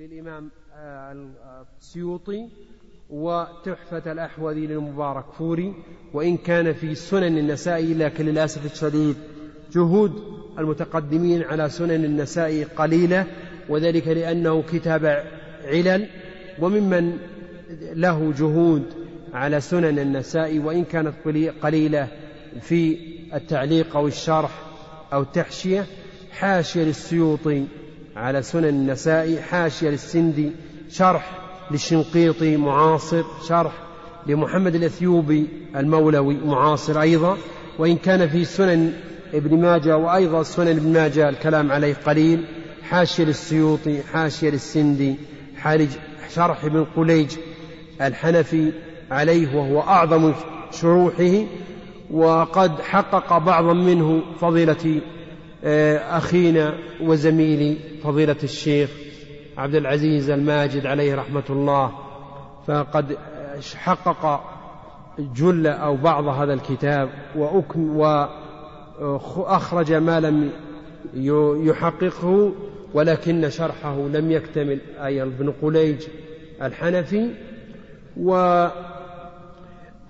للإمام السيوطي وتحفة الأحوذي للمبارك فوري وإن كان في سنن النسائي لكن للأسف الشديد جهود المتقدمين على سنن النسائي قليلة وذلك لأنه كتاب علل وممن له جهود على سنن النسائي وإن كانت قليلة في التعليق أو الشرح أو التحشية حاشية للسيوطي على سنن النسائي حاشية للسندي شرح للشنقيطي معاصر شرح لمحمد الأثيوبي المولوي معاصر أيضا وإن كان في سنن ابن ماجه وأيضا سنن ابن ماجه الكلام عليه قليل حاشية للسيوطي حاشية للسندي شرح ابن قليج الحنفي عليه وهو أعظم شروحه وقد حقق بعضا منه فضيلة أخينا وزميلي فضيلة الشيخ عبد العزيز الماجد عليه رحمة الله فقد حقق جل أو بعض هذا الكتاب وأخرج ما لم يحققه ولكن شرحه لم يكتمل أي ابن قليج الحنفي.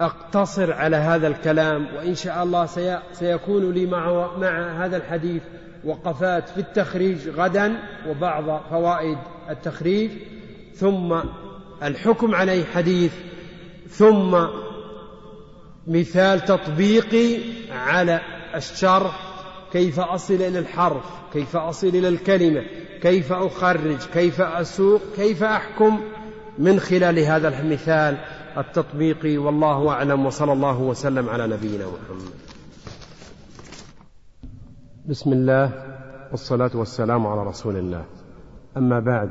وأقتصر على هذا الكلام وإن شاء الله سيكون لي مع هذا الحديث وقفات في التخريج غدا وبعض فوائد التخريج. ثم الحكم عليه حديث ثم مثال تطبيقي على الشرح كيف أصل إلى الحرف كيف أصل إلى الكلمة كيف أخرج كيف أسوق كيف أحكم من خلال هذا المثال. التطبيقي والله أعلم وصلى الله وسلم على نبينا محمد. بسم الله والصلاة والسلام على رسول الله. أما بعد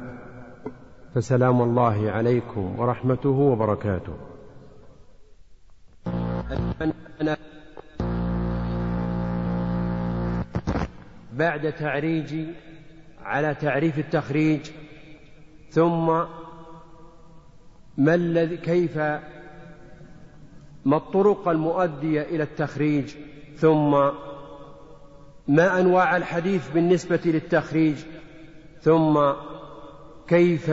فسلام الله عليكم ورحمته وبركاته. بعد تعريجي على تعريف التخريج ثم ما الذي كيف ما الطرق المؤدية إلى التخريج؟ ثم ما أنواع الحديث بالنسبة للتخريج؟ ثم كيف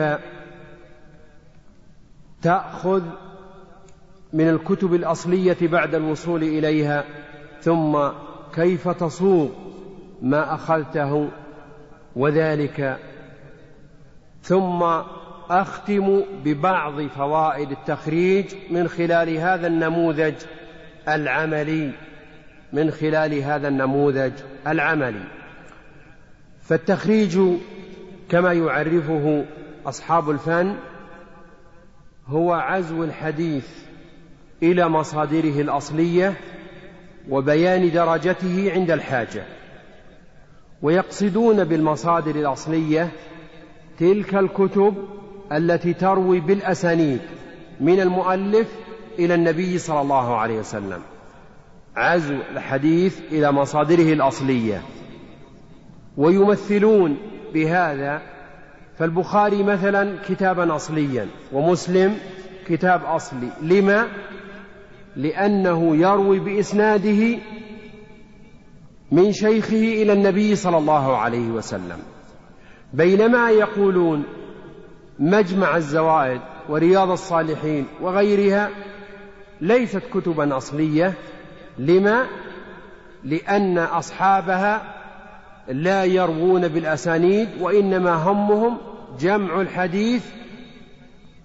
تأخذ من الكتب الأصلية بعد الوصول إليها؟ ثم كيف تصوغ ما أخذته؟ وذلك. ثم أختم ببعض فوائد التخريج من خلال هذا النموذج العملي من خلال هذا النموذج العملي. فالتخريج كما يعرفه أصحاب الفن هو عزو الحديث إلى مصادره الأصلية وبيان درجته عند الحاجة. ويقصدون بالمصادر الأصلية تلك الكتب التي تروي بالأسانيد من المؤلف إلى النبي صلى الله عليه وسلم. عزو الحديث إلى مصادره الأصلية. ويمثلون بهذا فالبخاري مثلا كتابا أصليا ومسلم كتاب أصلي. لما؟ لأنه يروي بإسناده من شيخه إلى النبي صلى الله عليه وسلم. بينما يقولون مجمع الزوائد ورياض الصالحين وغيرها ليست كتبا أصلية. لما؟ لأن أصحابها لا يروون بالأسانيد وإنما همهم جمع الحديث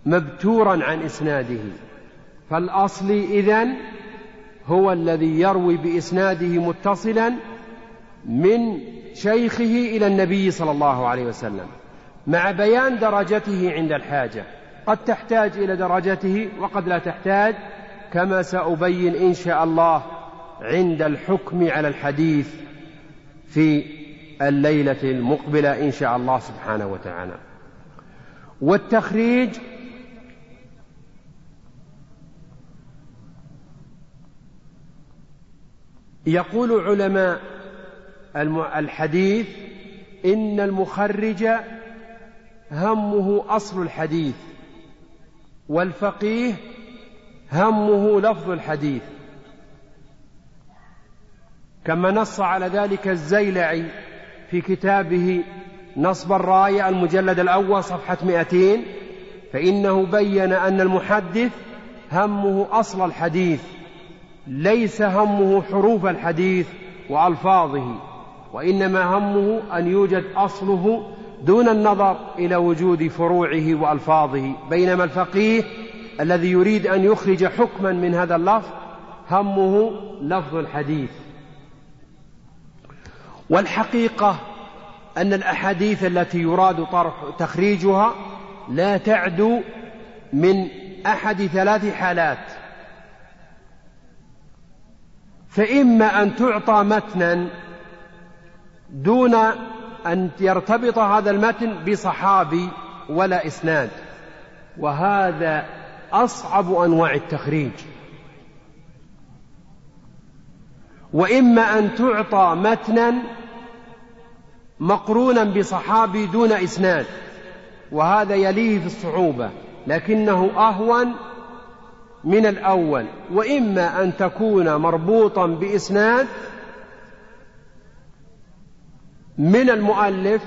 مبتورا عن إسناده. فالأصل إذن هو الذي يروي بإسناده متصلا من شيخه إلى النبي صلى الله عليه وسلم. مع بيان درجته عند الحاجة. قد تحتاج إلى درجته وقد لا تحتاج كما سأبين إن شاء الله عند الحكم على الحديث في الليلة المقبلة إن شاء الله سبحانه وتعالى. والتخريج يقول علماء الحديث إن المخرج همه أصل الحديث والفقيه همه لفظ الحديث. كما نص على ذلك الزيلعي في كتابه نصب الراية المجلد الأول صفحة 200 فإنه بين أن المحدث همه أصل الحديث ليس همه حروف الحديث وألفاظه وإنما همه أن يوجد أصله دون النظر إلى وجود فروعه وألفاظه بينما الفقيه الذي يريد أن يخرج حكما من هذا اللفظ همه لفظ الحديث. والحقيقة أن الأحاديث التي يراد طرح تخريجها لا تعدو من أحد ثلاث حالات. فإما أن تعطى متنا دون أن يرتبط هذا المتن بصحابي ولا إسناد. وهذا أصعب أنواع التخريج. وإما أن تعطى متنا مقرونا بصحابي دون إسناد وهذا يليه في الصعوبة لكنه أهون من الأول. وإما أن تكون مربوطا بإسناد من المؤلف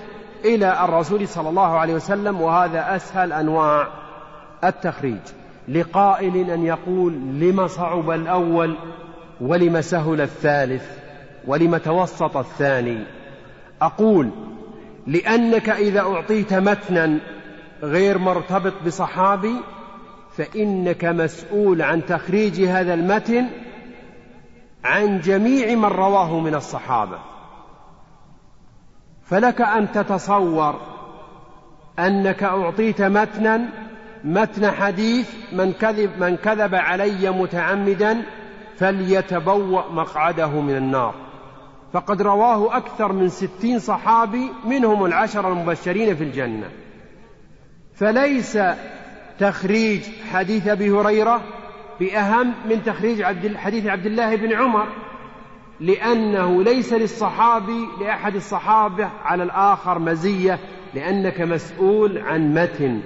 إلى الرسول صلى الله عليه وسلم وهذا أسهل أنواع التخريج. لقائل أن يقول لم صعب الأول ولم سهل الثالث ولم توسط الثاني. أقول لأنك إذا أعطيت متنا غير مرتبط بصحابي فإنك مسؤول عن تخريج هذا المتن عن جميع من رواه من الصحابة. فلك أن تتصور أنك أعطيت متنا متن حديث من كذب من كذب علي متعمدا فليتبوأ مقعده من النار. فقد رواه أكثر من ستين صحابي منهم العشر المبشرين في الجنة. فليس تخريج حديث أبي هريرة بأهم من تخريج حديث عبد الله بن عمر. لأنه ليس للصحابي لأحد الصحابة على الآخر مزية لأنك مسؤول عن متن.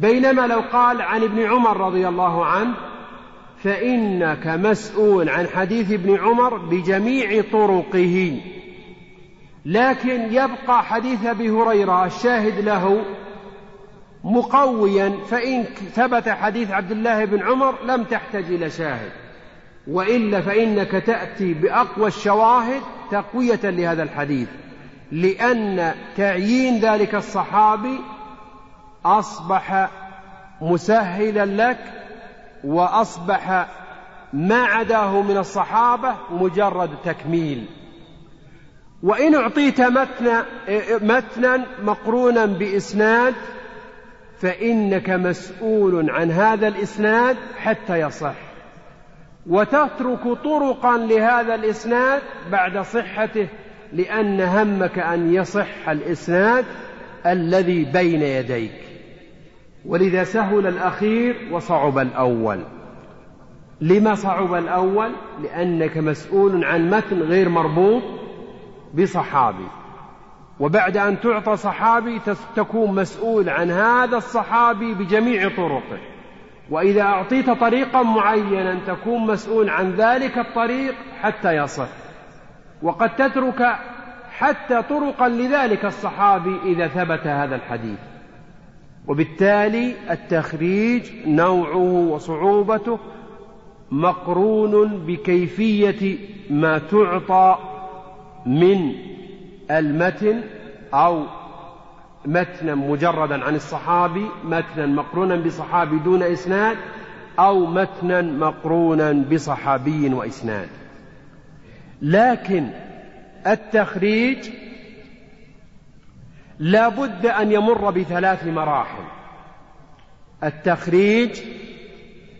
بينما لو قال عن ابن عمر رضي الله عنه فإنك مسؤول عن حديث ابن عمر بجميع طرقه. لكن يبقى حديث أبي هريرة الشاهد له مقويا فإن ثبت حديث عبد الله بن عمر لم تحتج إلى شاهد. وإلا فإنك تأتي بأقوى الشواهد تقوية لهذا الحديث لأن تعيين ذلك الصحابي أصبح مسهلا لك وأصبح ما عداه من الصحابة مجرد تكميل. وإن أعطيت متنا متنا مقرونا بإسناد فإنك مسؤول عن هذا الإسناد حتى يصح. وتترك طرقا لهذا الإسناد بعد صحته لأن همك أن يصح الإسناد الذي بين يديك. ولذا سهل الأخير وصعب الأول. لما صعب الأول؟ لأنك مسؤول عن متن غير مربوط بصحابي. وبعد أن تعطى صحابي تكون مسؤول عن هذا الصحابي بجميع طرقه. وإذا أعطيت طريقا معينا تكون مسؤول عن ذلك الطريق حتى يصح وقد تترك حتى طرقا لذلك الصحابي إذا ثبت هذا الحديث. وبالتالي التخريج نوعه وصعوبته مقرون بكيفية ما تعطى من المتن أو متنا مجردا عن الصحابي متنا مقرونا بصحابي دون إسناد أو متنا مقرونا بصحابي وإسناد. لكن التخريج لا بد أن يمر بثلاث مراحل. التخريج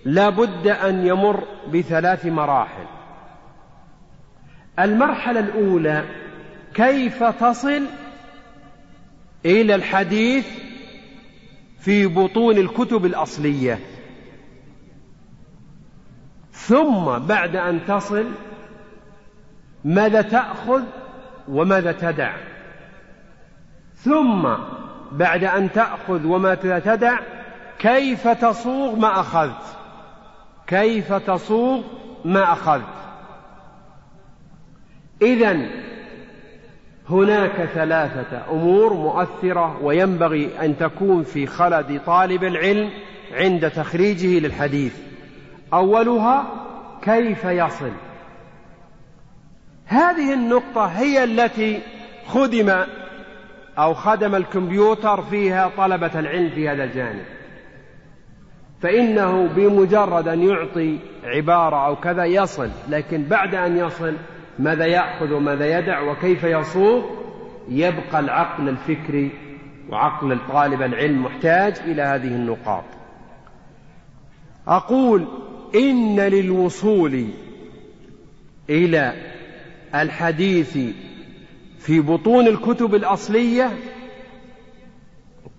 لا بد أن يمر بثلاث مراحل. المرحلة الأولى كيف تصل إلى الحديث في بطون الكتب الأصلية. ثم بعد أن تصل ماذا تأخذ وماذا تدع؟ ثم بعد أن تأخذ وما تدع كيف تصوغ ما أخذت؟ كيف تصوغ ما أخذت؟ إذا هناك ثلاثة أمور مؤثرة وينبغي أن تكون في خلد طالب العلم عند تخريجه للحديث. أولها كيف يصل؟ هذه النقطة هي التي خدم أو خدم الكمبيوتر فيها طلبة العلم في هذا الجانب. فإنه بمجرد أن يعطي عبارة أو كذا يصل لكن بعد أن يصل ماذا يأخذ وماذا يدع وكيف يصوغ يبقى العقل الفكري وعقل طالب العلم محتاج إلى هذه النقاط. أقول إن للوصول إلى الحديث في بطون الكتب الأصلية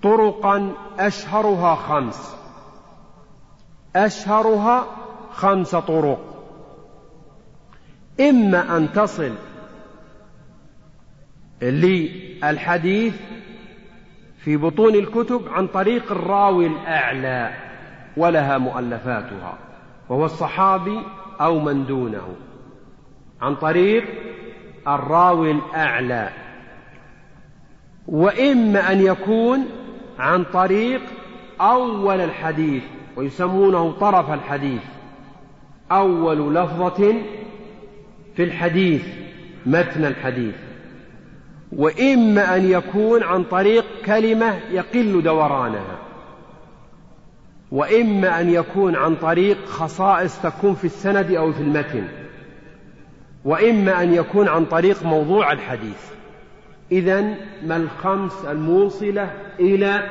طرقا أشهرها خمس. أشهرها خمس طرق. إما أن تصل للحديث في بطون الكتب عن طريق الراوي الأعلى ولها مؤلفاتها وهو الصحابي أو من دونه عن طريق الراوي الأعلى وإما أن يكون عن طريق أول الحديث ويسمونه طرف الحديث أول لفظة في الحديث متن الحديث. وإما أن يكون عن طريق كلمة يقل دورانها. وإما أن يكون عن طريق خصائص تكون في السند أو في المتن. وإما أن يكون عن طريق موضوع الحديث. إذا ما الخمس الموصلة إلى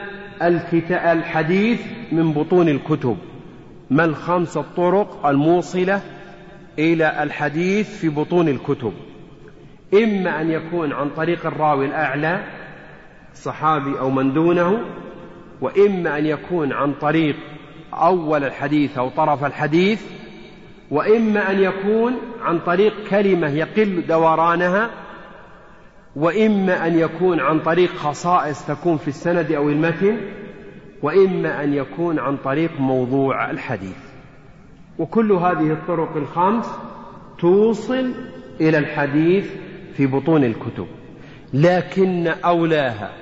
الحديث من بطون الكتب؟ ما الخمس الطرق الموصلة إلى الحديث في بطون الكتب. إما أن يكون عن طريق الراوي الأعلى صحابي أو من دونه وإما أن يكون عن طريق أول الحديث أو طرف الحديث وإما أن يكون عن طريق كلمة يقل دورانها وإما أن يكون عن طريق خصائص تكون في السند أو المتن وإما أن يكون عن طريق موضوع الحديث. وكل هذه الطرق الخمس توصل إلى الحديث في بطون الكتب. لكن أولاها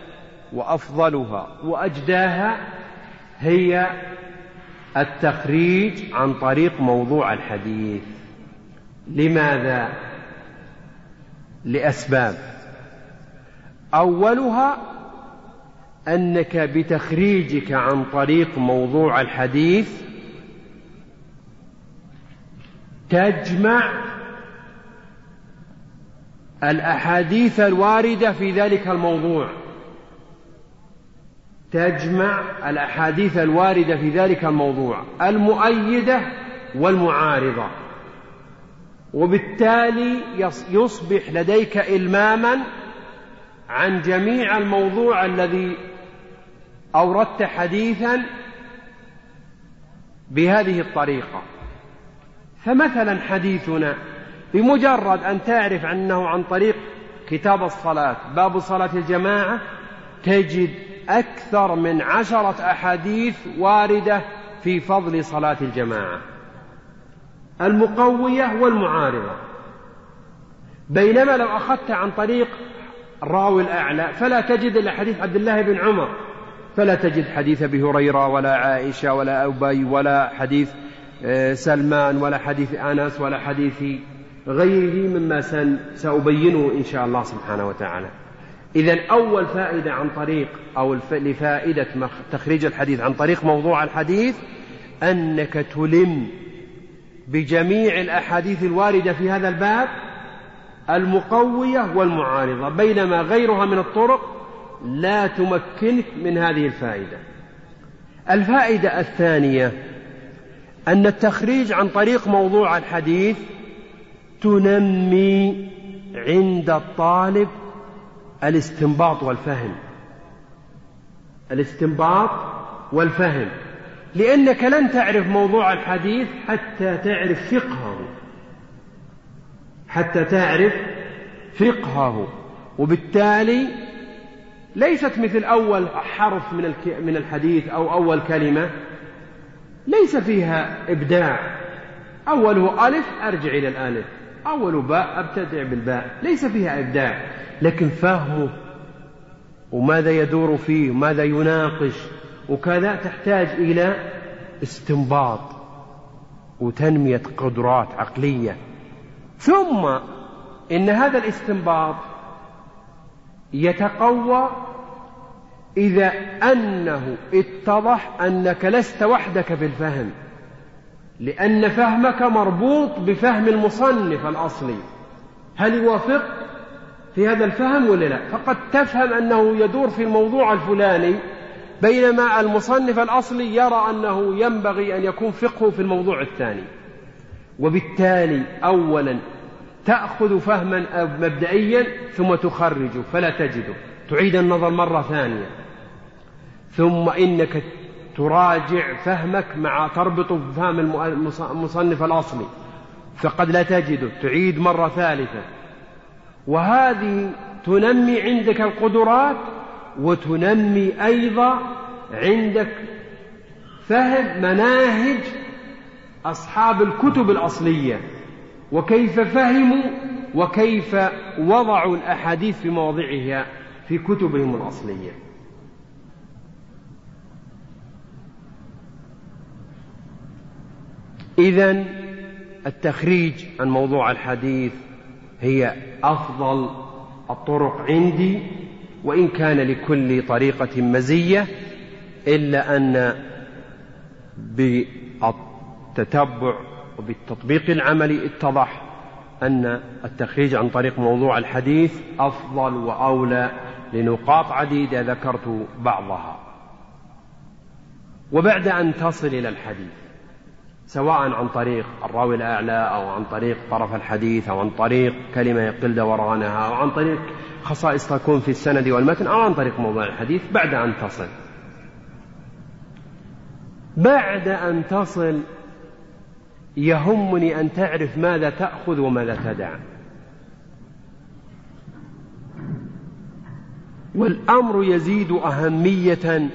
وأفضلها وأجداها هي التخريج عن طريق موضوع الحديث. لماذا؟ لأسباب. أولها أنك بتخريجك عن طريق موضوع الحديث تجمع الأحاديث الواردة في ذلك الموضوع. تجمع الأحاديث الواردة في ذلك الموضوع المؤيدة والمعارضة. وبالتالي يصبح لديك إلماما عن جميع الموضوع الذي أوردت حديثا بهذه الطريقة. فمثلا حديثنا بمجرد أن تعرف أنه عن طريق كتاب الصلاة باب صلاة الجماعة تجد أكثر من عشرة أحاديث واردة في فضل صلاة الجماعة. المقوية والمعارضة. بينما لو أخذت عن طريق الراوي الأعلى فلا تجد إلا حديث عبد الله بن عمر فلا تجد حديث أبي هريرة ولا عائشة ولا أبي ولا حديث سلمان ولا حديث أنس ولا حديث غيره مما سأبينه إن شاء الله سبحانه وتعالى. إذا أول فائدة عن طريق أو لفائدة تخريج الحديث عن طريق موضوع الحديث أنك تلم بجميع الأحاديث الواردة في هذا الباب المقوية والمعارضة بينما غيرها من الطرق لا تمكنك من هذه الفائدة. الفائدة الثانية أن التخريج عن طريق موضوع الحديث تنمي عند الطالب الاستنباط والفهم. الاستنباط والفهم. لأنك لن تعرف موضوع الحديث حتى تعرف فقهه. حتى تعرف فقهه. وبالتالي ليست مثل أول حرف من الحديث أو أول كلمة ليس فيها إبداع. أوله ألف أرجع إلى الألف. أول باء أبتدع بالباء. ليس فيها إبداع. لكن فهمه وماذا يدور فيه وماذا يناقش وكذا تحتاج إلى استنباط وتنمية قدرات عقلية. ثم إن هذا الاستنباط يتقوى إذا أنه اتضح أنك لست وحدك في الفهم لأن فهمك مربوط بفهم المصنف الأصلي. هل يوافق في هذا الفهم ولا لا؟ فقد تفهم أنه يدور في الموضوع الفلاني بينما المصنف الأصلي يرى أنه ينبغي أن يكون فقهه في الموضوع الثاني. وبالتالي أولا تأخذ فهما مبدئيا ثم تخرجه فلا تجده. تعيد النظر مرة ثانية. ثم إنك تراجع فهمك مع تربط بفهم المصنف الأصلي. فقد لا تجده تعيد مرة ثالثة. وهذه تنمي عندك القدرات وتنمي أيضا عندك فهم مناهج أصحاب الكتب الأصلية. وكيف فهموا وكيف وضعوا الأحاديث في مواضعها في كتبهم الأصلية. إذا التخريج عن موضوع الحديث هي أفضل الطرق عندي وإن كان لكل طريقة مزية إلا أن بالتتبع وبالتطبيق العملي اتضح أن التخريج عن طريق موضوع الحديث أفضل وأولى لنقاط عديدة ذكرت بعضها. وبعد أن تصل إلى الحديث سواء عن طريق الراوي الأعلى أو عن طريق طرف الحديث أو عن طريق كلمة يقل دورانها أو عن طريق خصائص تكون في السند والمتن أو عن طريق موضوع الحديث بعد أن تصل. بعد أن تصل يهمني أن تعرف ماذا تأخذ وماذا تدع. والأمر يزيد أهمية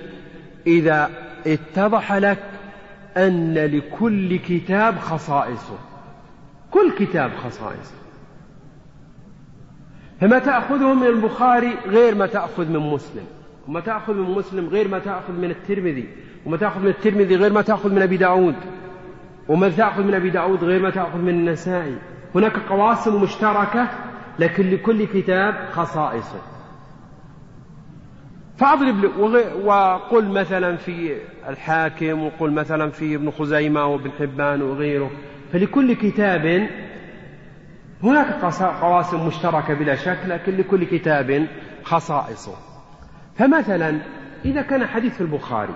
إذا اتضح لك أن لكل كتاب خصائصه. كل كتاب خصائص فما تأخذه من البخاري غير ما تأخذ من مسلم. وما تأخذ من مسلم غير ما تأخذ من الترمذي. وما تأخذ من الترمذي غير ما تأخذ من أبي داود. وما تأخذ من أبي داود غير ما تأخذ من النسائي. هناك قواسم مشتركة لكن لكل كتاب خصائصه. فأضرب وقل مثلا في الحاكم وقل مثلا في ابن خزيمة وابن حبان وغيره. فلكل كتاب هناك قواسم مشتركة بلا شك لكن لكل كتاب خصائصه فمثلا إذا كان حديث في البخاري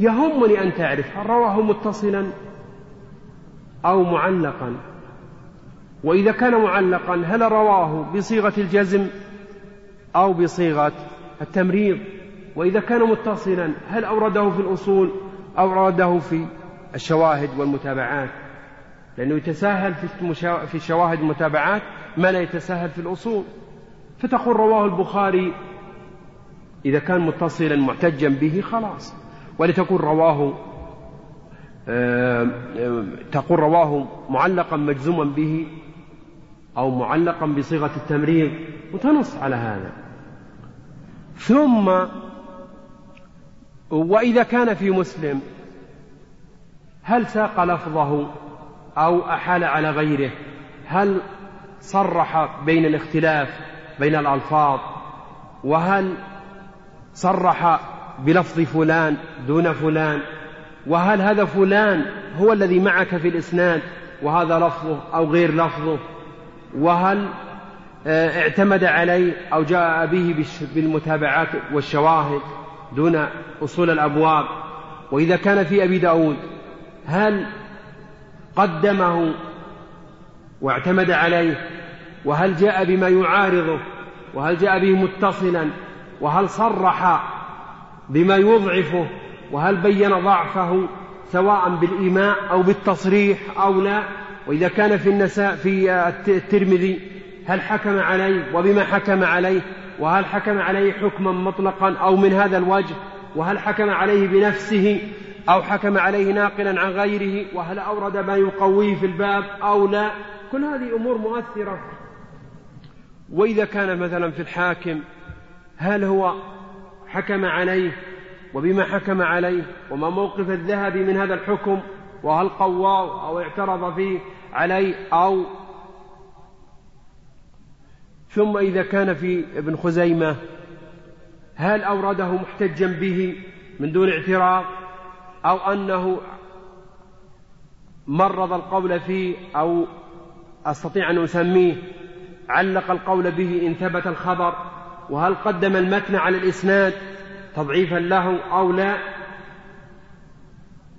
يهمني أن تعرف هل رواه متصلا أو معلقا؟ وإذا كان معلقا هل رواه بصيغة الجزم أو بصيغة التمريض وإذا كان متصلا هل أورده في الأصول؟ أو أورده في الشواهد والمتابعات. لأنه يتساهل في الشواهد والمتابعات ما لا يتساهل في الأصول. فتقول رواه البخاري إذا كان متصلا محتجا به خلاص. ولتقول رواه آه، تقول رواه معلقا مجزوما به أو معلقا بصيغة التمريض. وتنص على هذا. ثم وإذا كان في مسلم هل ساق لفظه أو أحال على غيره؟ هل صرح بين الاختلاف بين الألفاظ؟ وهل صرح بلفظ فلان دون فلان؟ وهل هذا فلان هو الذي معك في الإسناد وهذا لفظه أو غير لفظه؟ وهل اعتمد عليه أو جاء به بالمتابعات والشواهد دون أصول الأبواب. وإذا كان في أبي داود هل قدمه واعتمد عليه؟ وهل جاء بما يعارضه؟ وهل جاء به متصلا؟ وهل صرح بما يضعفه؟ وهل بين ضعفه سواء بالإيماء أو بالتصريح أو لا؟ وإذا كان في النساء في الترمذي هل حكم عليه وبما حكم عليه؟ وهل حكم عليه حكما مطلقا أو من هذا الوجه؟ وهل حكم عليه بنفسه أو حكم عليه ناقلا عن غيره؟ وهل أورد ما يقويه في الباب أو لا؟ كل هذه أمور مؤثرة. وإذا كان مثلا في الحاكم هل هو حكم عليه وبما حكم عليه؟ وما موقف الذهبي من هذا الحكم؟ وهل قواه أو اعترض فيه عليه أو ثم إذا كان في ابن خزيمة هل أورده محتجا به من دون اعتراض؟ أو أنه مرض القول فيه أو أستطيع أن أسميه؟ علق القول به إن ثبت الخبر؟ وهل قدم المتن على الإسناد تضعيفا له أو لا؟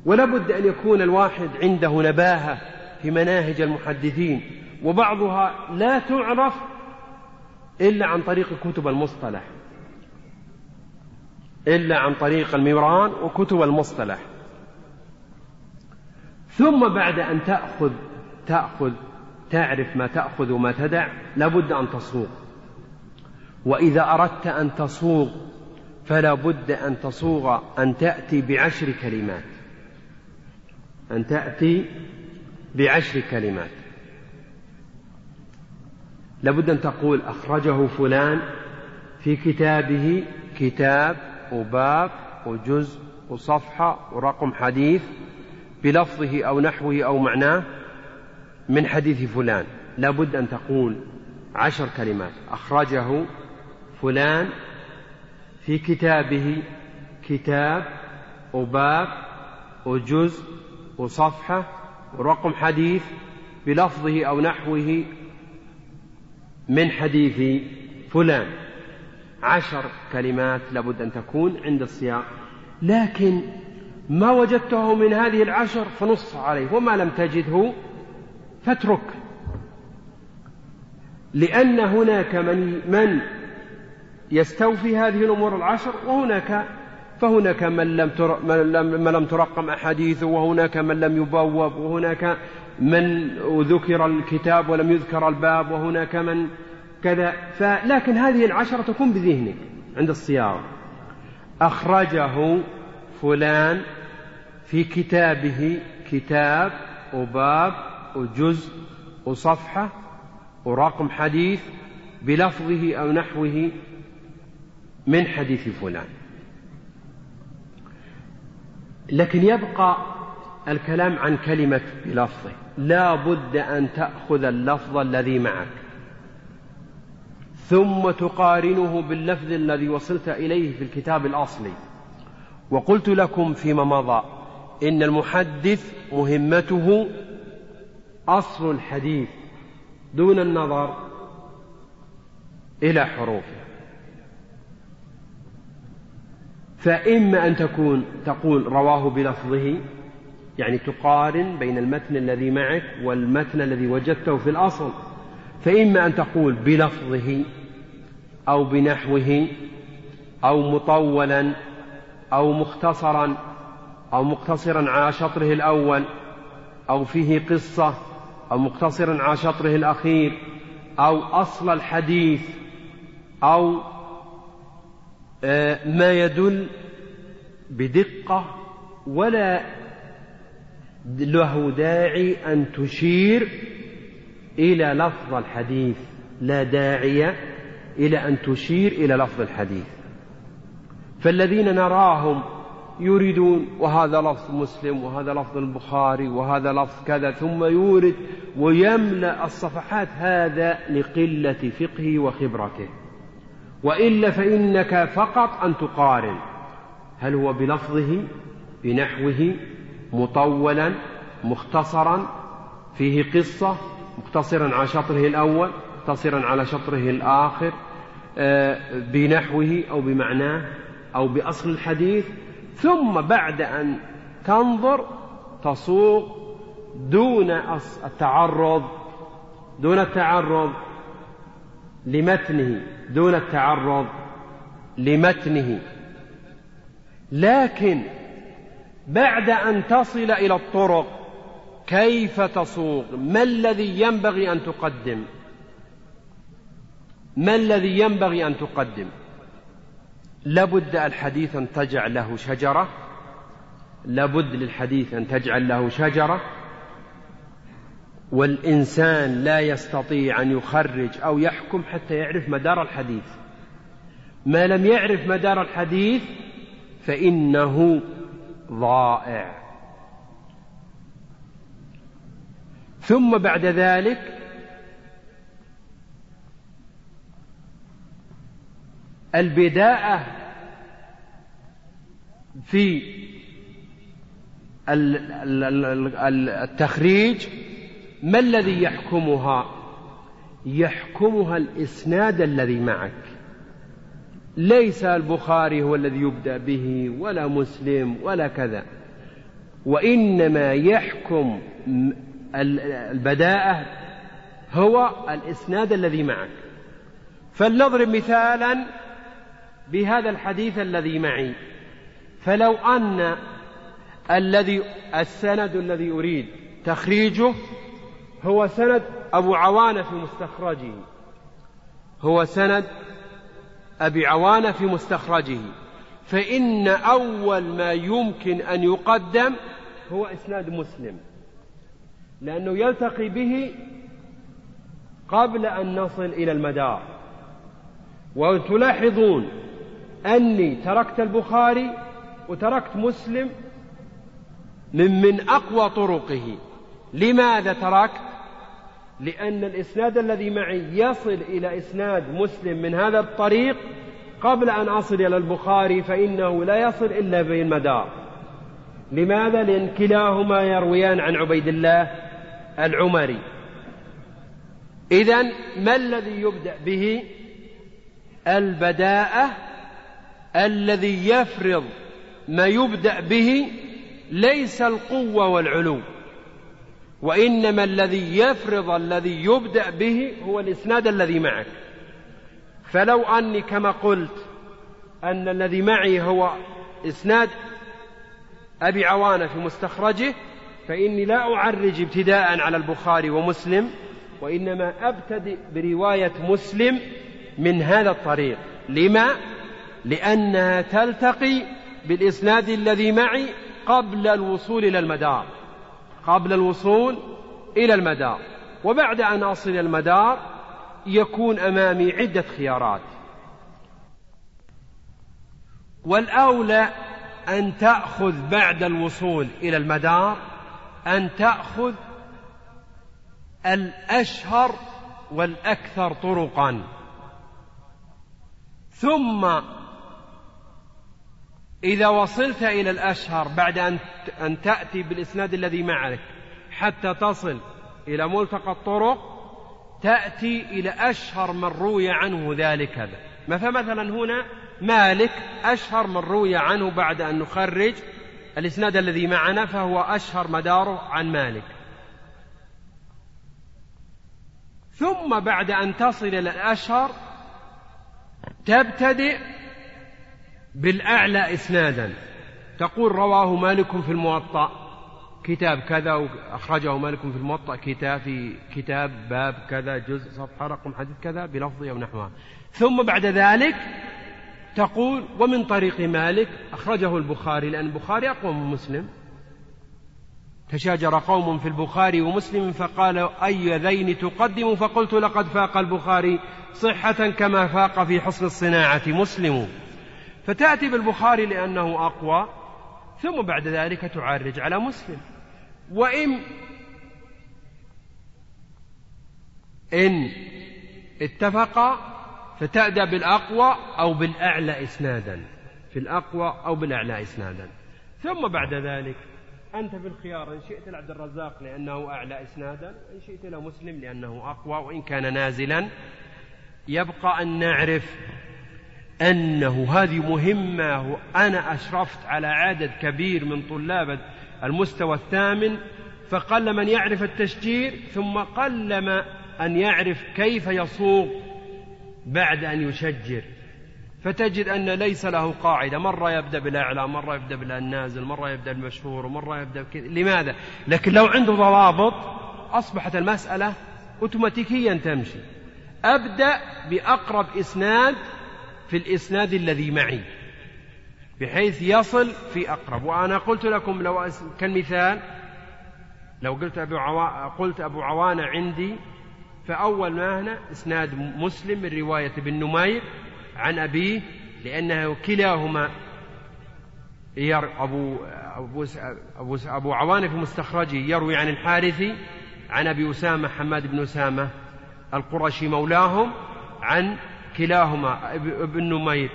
ولا بد أن يكون الواحد عنده نباهة في مناهج المحدثين وبعضها لا تعرف إلا عن طريق كتب المصطلح. إلا عن طريق الميران وكتب المصطلح. ثم بعد أن تأخذ تأخذ تعرف ما تأخذ وما تدع لابد أن تصوغ وإذا أردت أن تصوغ فلا بد أن تصوغ أن تأتي بعشر كلمات. أن تأتي بعشر كلمات. لابد أن تقول أخرجه فلان في كتابه كتاب وباب وجزء وصفحة ورقم حديث بلفظه أو نحوه أو معناه من حديث فلان. لابد أن تقول عشر كلمات. أخرجه فلان في كتابه كتاب وباب وجزء وصفحة ورقم حديث بلفظه أو نحوه من حديث فلان. عشر كلمات لابد أن تكون عند السياق لكن ما وجدته من هذه العشر فنص عليه وما لم تجده فاترك. لأن هناك من من يستوفي هذه الأمور العشر وهناك فهناك من لم من لم, ترقم أحاديثه وهناك من لم يبوب وهناك من ذكر الكتاب ولم يذكر الباب وهناك من كذا. فلكن هذه العشرة تكون بذهنك عند الصياغة أخرجه فلان في كتابه كتاب وباب وجزء وصفحة ورقم حديث بلفظه أو نحوه من حديث فلان. لكن يبقى الكلام عن كلمة بلفظه. لا بد أن تأخذ اللفظ الذي معك. ثم تقارنه باللفظ الذي وصلت إليه في الكتاب الأصلي. وقلت لكم فيما مضى إن المحدث مهمته أصل الحديث دون النظر إلى حروفه. فإما أن تكون تقول رواه بلفظه يعني تقارن بين المتن الذي معك والمتن الذي وجدته في الأصل. فإما أن تقول بلفظه أو بنحوه أو مطولا أو مختصرا أو مقتصرا على شطره الأول أو فيه قصة أو مقتصرا على شطره الأخير أو أصل الحديث أو آه، ما يدل بدقة ولا له داعي أن تشير إلى لفظ الحديث لا داعي إلى أن تشير إلى لفظ الحديث. فالذين نراهم يريدون وهذا لفظ مسلم وهذا لفظ البخاري وهذا لفظ كذا ثم يورد ويملأ الصفحات هذا لقلة فقهه وخبرته. وإلا فإنك فقط أن تقارن هل هو بلفظه بنحوه مطولا مختصرا فيه قصة مقتصرا على شطره الأول مقتصرا على شطره الآخر آه، بنحوه أو بمعناه أو بأصل الحديث. ثم بعد أن تنظر تصوغ دون التعرض دون التعرض لمتنه دون التعرض لمتنه. لكن بعد أن تصل إلى الطرق كيف تصوغ ما الذي ينبغي أن تقدم؟ ما الذي ينبغي أن تقدم؟ لابد الحديث أن تجعل له شجرة. لابد للحديث أن تجعل له شجرة. والإنسان لا يستطيع أن يخرج أو يحكم حتى يعرف مدار الحديث. ما لم يعرف مدار الحديث فإنه ضائع. ثم بعد ذلك البداءة في التخريج ما الذي يحكمها؟ يحكمها الإسناد الذي معك. ليس البخاري هو الذي يبدأ به ولا مسلم ولا كذا. وإنما يحكم البداءة هو الإسناد الذي معك. فلنضرب مثالا بهذا الحديث الذي معي. فلو أن الذي السند الذي أريد تخريجه هو سند أبو عوانة في مستخرجه. هو سند أبي عوانة في مستخرجه فإن أول ما يمكن أن يقدم هو إسناد مسلم لأنه يلتقي به قبل أن نصل إلى المدار. وتلاحظون أني تركت البخاري وتركت مسلم من من أقوى طرقه. لماذا تركت؟ لأن الإسناد الذي معي يصل إلى إسناد مسلم من هذا الطريق قبل أن أصل إلى البخاري فإنه لا يصل إلا بالمدار لماذا؟ لأن كلاهما يرويان عن عبيد الله العمري إذا ما الذي يبدأ به؟ البداءة الذي يفرض ما يبدأ به ليس القوة والعلو وإنما الذي يفرض الذي يبدأ به هو الإسناد الذي معك. فلو أني كما قلت أن الذي معي هو إسناد أبي عوانة في مستخرجه فإني لا أعرج ابتداء على البخاري ومسلم وإنما أبتدئ برواية مسلم من هذا الطريق. لما؟ لأنها تلتقي بالإسناد الذي معي قبل الوصول إلى المدار. قبل الوصول إلى المدار. وبعد أن أصل إلى المدار يكون أمامي عدة خيارات. والأولى أن تأخذ بعد الوصول إلى المدار أن تأخذ الأشهر والأكثر طرقا. ثم إذا وصلت إلى الأشهر بعد أن أن تأتي بالإسناد الذي معك حتى تصل إلى ملتقى الطرق تأتي إلى أشهر من روي عنه ذلك هذا فمثلا هنا مالك أشهر من روي عنه بعد أن نخرج الإسناد الذي معنا فهو أشهر مداره عن مالك. ثم بعد أن تصل إلى الأشهر تبتدئ بالأعلى إسنادا. تقول رواه مالك في الموطأ. كتاب كذا أخرجه مالك في الموطأ. كتاب في كتاب باب كذا جزء صفحة رقم حديث كذا بلفظه أو نحوها ثم بعد ذلك تقول ومن طريق مالك أخرجه البخاري لأن البخاري أقوى من مسلم. تشاجر قوم في البخاري ومسلم فقالوا أي ذين تقدم؟ فقلت لقد فاق البخاري صحة كما فاق في حسن الصناعة مسلم. فتأتي بالبخاري لأنه أقوى ثم بعد ذلك تعرج على مسلم. وإن إن اتفقا فتأتى بالأقوى أو بالأعلى إسنادا. في الأقوى أو بالأعلى إسنادا. ثم بعد ذلك أنت في الخيار إن شئت لعبد الرزاق لأنه أعلى إسنادا إن شئت لمسلم لأنه أقوى وإن كان نازلا يبقى أن نعرف أنه هذه مهمة وأنا أشرفت على عدد كبير من طلاب المستوى الثامن فقل من يعرف التشجير ثم قلما أن يعرف كيف يصوغ بعد أن يشجر. فتجد أن ليس له قاعدة مرة يبدأ بالأعلى مرة يبدأ بالنازل مرة يبدأ بالمشهور ومرة يبدأ بكذا. لماذا؟ لكن لو عنده ضوابط أصبحت المسألة أوتوماتيكيا تمشي. أبدأ بأقرب إسناد في الإسناد الذي معي بحيث يصل في أقرب. وأنا قلت لكم لو كالمثال لو قلت أبو عوا... قلت أبو عوانة عندي فأول ما هنا إسناد مسلم من رواية ابن نمير عن أبيه لأنه كلاهما ير أبو أبو أبو, أبو عوانة في مستخرجه يروي عن الحارثي عن أبي أسامة حماد بن أسامة القرشي مولاهم عن كلاهما ابن نمير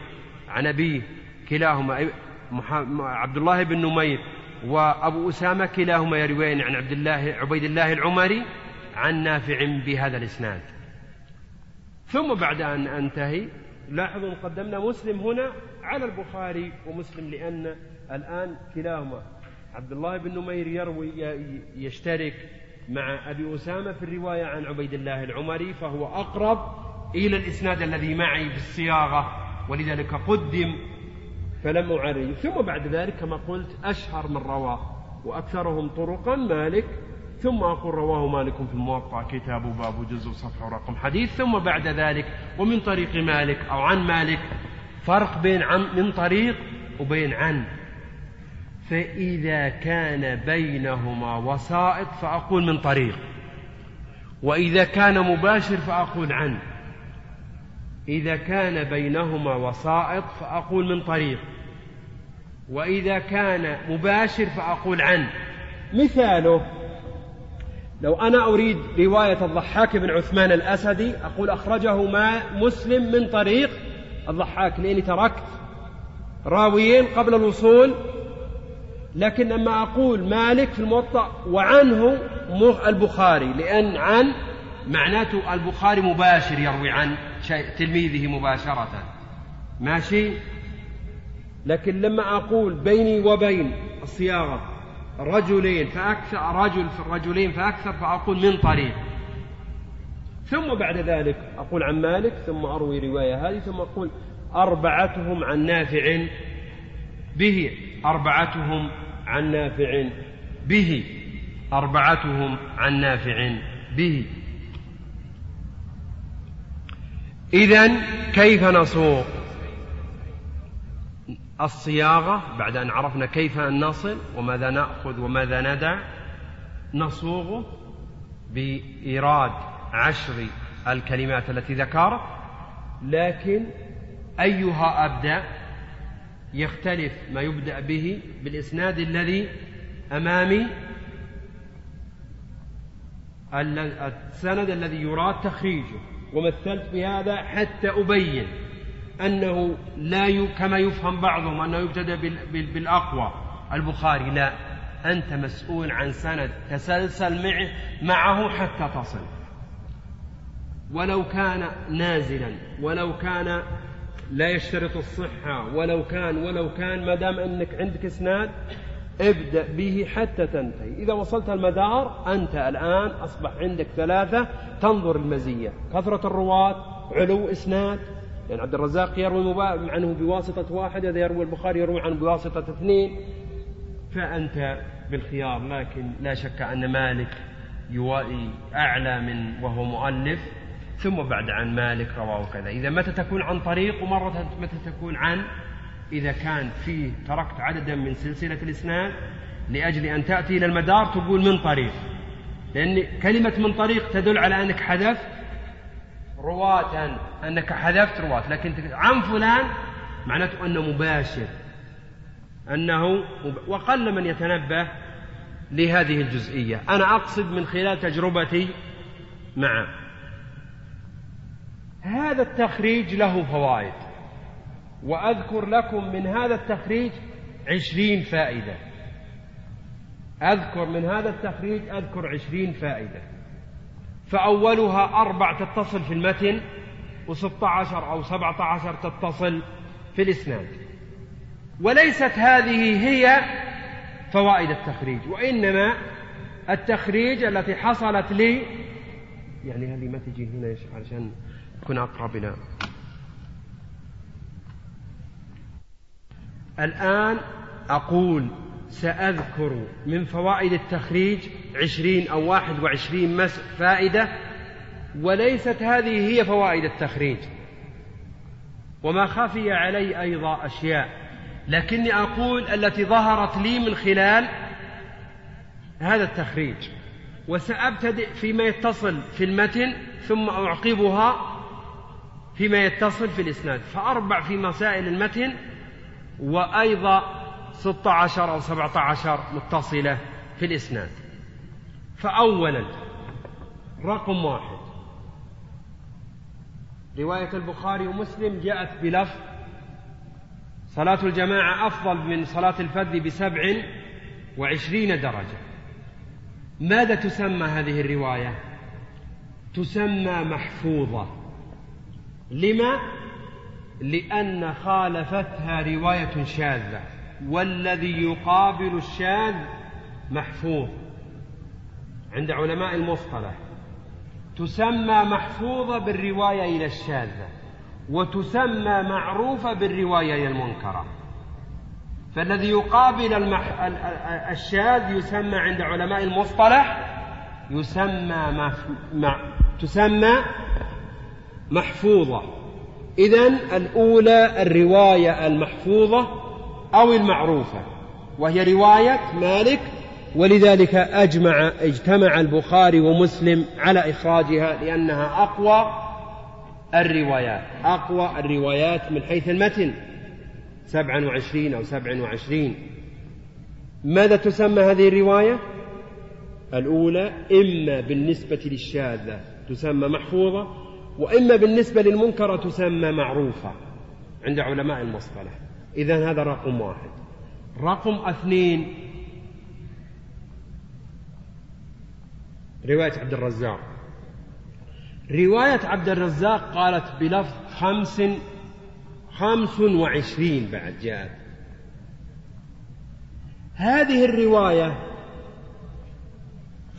عن أبيه كلاهما عبد الله بن نمير وأبو أسامة كلاهما يرويان عن عبد الله عبيد الله العمري عن نافع بهذا الإسناد. ثم بعد أن أنتهي لاحظوا قدمنا مسلم هنا على البخاري ومسلم لأن الآن كلاهما عبد الله بن نمير يروي يشترك مع أبي أسامة في الرواية عن عبيد الله العمري فهو أقرب إلى الإسناد الذي معي بالصياغة ولذلك قدم فلم أعرج. ثم بعد ذلك كما قلت أشهر من رواه وأكثرهم طرقا مالك ثم أقول رواه مالك في الموطأ كتاب باب جزء صفحة ورقم حديث. ثم بعد ذلك ومن طريق مالك أو عن مالك فرق بين عن من طريق وبين عن. فإذا كان بينهما وسائط فأقول من طريق وإذا كان مباشر فأقول عن. إذا كان بينهما وسائط فأقول من طريق وإذا كان مباشر فأقول عن. مثاله لو أنا أريد رواية الضحاك بن عثمان الأسدي أقول أخرجه ما مسلم من طريق الضحاك لأني تركت راويين قبل الوصول. لكن لما أقول مالك في الموطأ وعنه البخاري لأن عن معناته البخاري مباشر يروي عن. شيء تلميذه مباشرة. ماشي؟ لكن لما أقول بيني وبين الصياغة رجلين فأكثر رجل في الرجلين فأكثر فأقول من طريق. ثم بعد ذلك أقول عن مالك ثم أروي رواية هذه ثم أقول أربعتهم عن نافع به. أربعتهم عن نافع به. أربعتهم عن نافع به. إذا كيف نصوغ الصياغة بعد أن عرفنا كيف أن نصل وماذا نأخذ وماذا ندع نصوغه بإيراد عشر الكلمات التي ذكرت لكن أيها أبدأ يختلف ما يبدأ به بالإسناد الذي أمامي السند الذي يراد تخريجه. ومثلت بهذا حتى أبين أنه لا ي... كما يفهم بعضهم أنه يبتدأ بالأقوى. البخاري لا. أنت مسؤول عن سند تسلسل معه معه حتى تصل. ولو كان نازلا ولو كان لا يشترط الصحة ولو كان ولو كان ما دام أنك عندك إسناد ابدأ به حتى تنتهي. إذا وصلت المدار أنت الآن أصبح عندك ثلاثة. تنظر المزية. كثرة الرواة علو إسناد. يعني عبد الرزاق يروي عنه بواسطة واحد إذا يروي البخاري يروي عنه بواسطة اثنين. فأنت بالخيار لكن لا شك أن مالك يوائي أعلى من وهو مؤلف. ثم بعد عن مالك رواه كذا. إذا متى تكون عن طريق ومرة متى تكون عن إذا كان فيه تركت عددا من سلسلة الإسناد لأجل أن تأتي إلى المدار تقول من طريق. لأن كلمة من طريق تدل على أنك حذفت رواة أنك حذفت رواة. لكن عن فلان معناته أنه مباشر أنه وقل من يتنبه لهذه الجزئية. أنا أقصد من خلال تجربتي مع هذا التخريج له فوائد. وأذكر لكم من هذا التخريج عشرين فائدة. أذكر من هذا التخريج أذكر عشرين فائدة. فأولها أربع تتصل في المتن وستة عشر أو سبعة عشر تتصل في الإسناد. وليست هذه هي فوائد التخريج وإنما التخريج التي حصلت لي يعني هذه ما تجي هنا عشان تكون أقرب إلى الآن أقول سأذكر من فوائد التخريج عشرين أو واحد وعشرين فائدة وليست هذه هي فوائد التخريج. وما خفي علي أيضا أشياء لكني أقول التي ظهرت لي من خلال هذا التخريج. وسأبتدئ فيما يتصل في المتن ثم أعقبها فيما يتصل في الإسناد. فأربع في مسائل المتن وأيضا ستة عشر أو سبعة عشر متصلة في الإسناد. فأولا رقم واحد. رواية البخاري ومسلم جاءت بلفظ صلاة الجماعة أفضل من صلاة الفرد بسبع وعشرين درجة. ماذا تسمى هذه الرواية؟ تسمى محفوظة. لما؟ لأن خالفتها رواية شاذة والذي يقابل الشاذ محفوظ. عند علماء المصطلح. تسمى محفوظة بالرواية إلى الشاذة وتسمى معروفة بالرواية إلى المنكرة. فالذي يقابل المح... الشاذ يسمى عند علماء المصطلح يسمى مف... مع... تسمى محفوظة. إذا الأولى الرواية المحفوظة أو المعروفة وهي رواية مالك ولذلك أجمع اجتمع البخاري ومسلم على إخراجها لأنها أقوى الروايات أقوى الروايات من حيث المتن سبعا وعشرين أو سبع وعشرين. ماذا تسمى هذه الرواية؟ الأولى إما بالنسبة للشاذة تسمى محفوظة وإما بالنسبة للمنكرة تسمى معروفة عند علماء المصطلح. إذا هذا رقم واحد. رقم اثنين رواية عبد الرزاق. رواية عبد الرزاق قالت بلفظ خمس خمس وعشرين بعد جاءت. هذه الرواية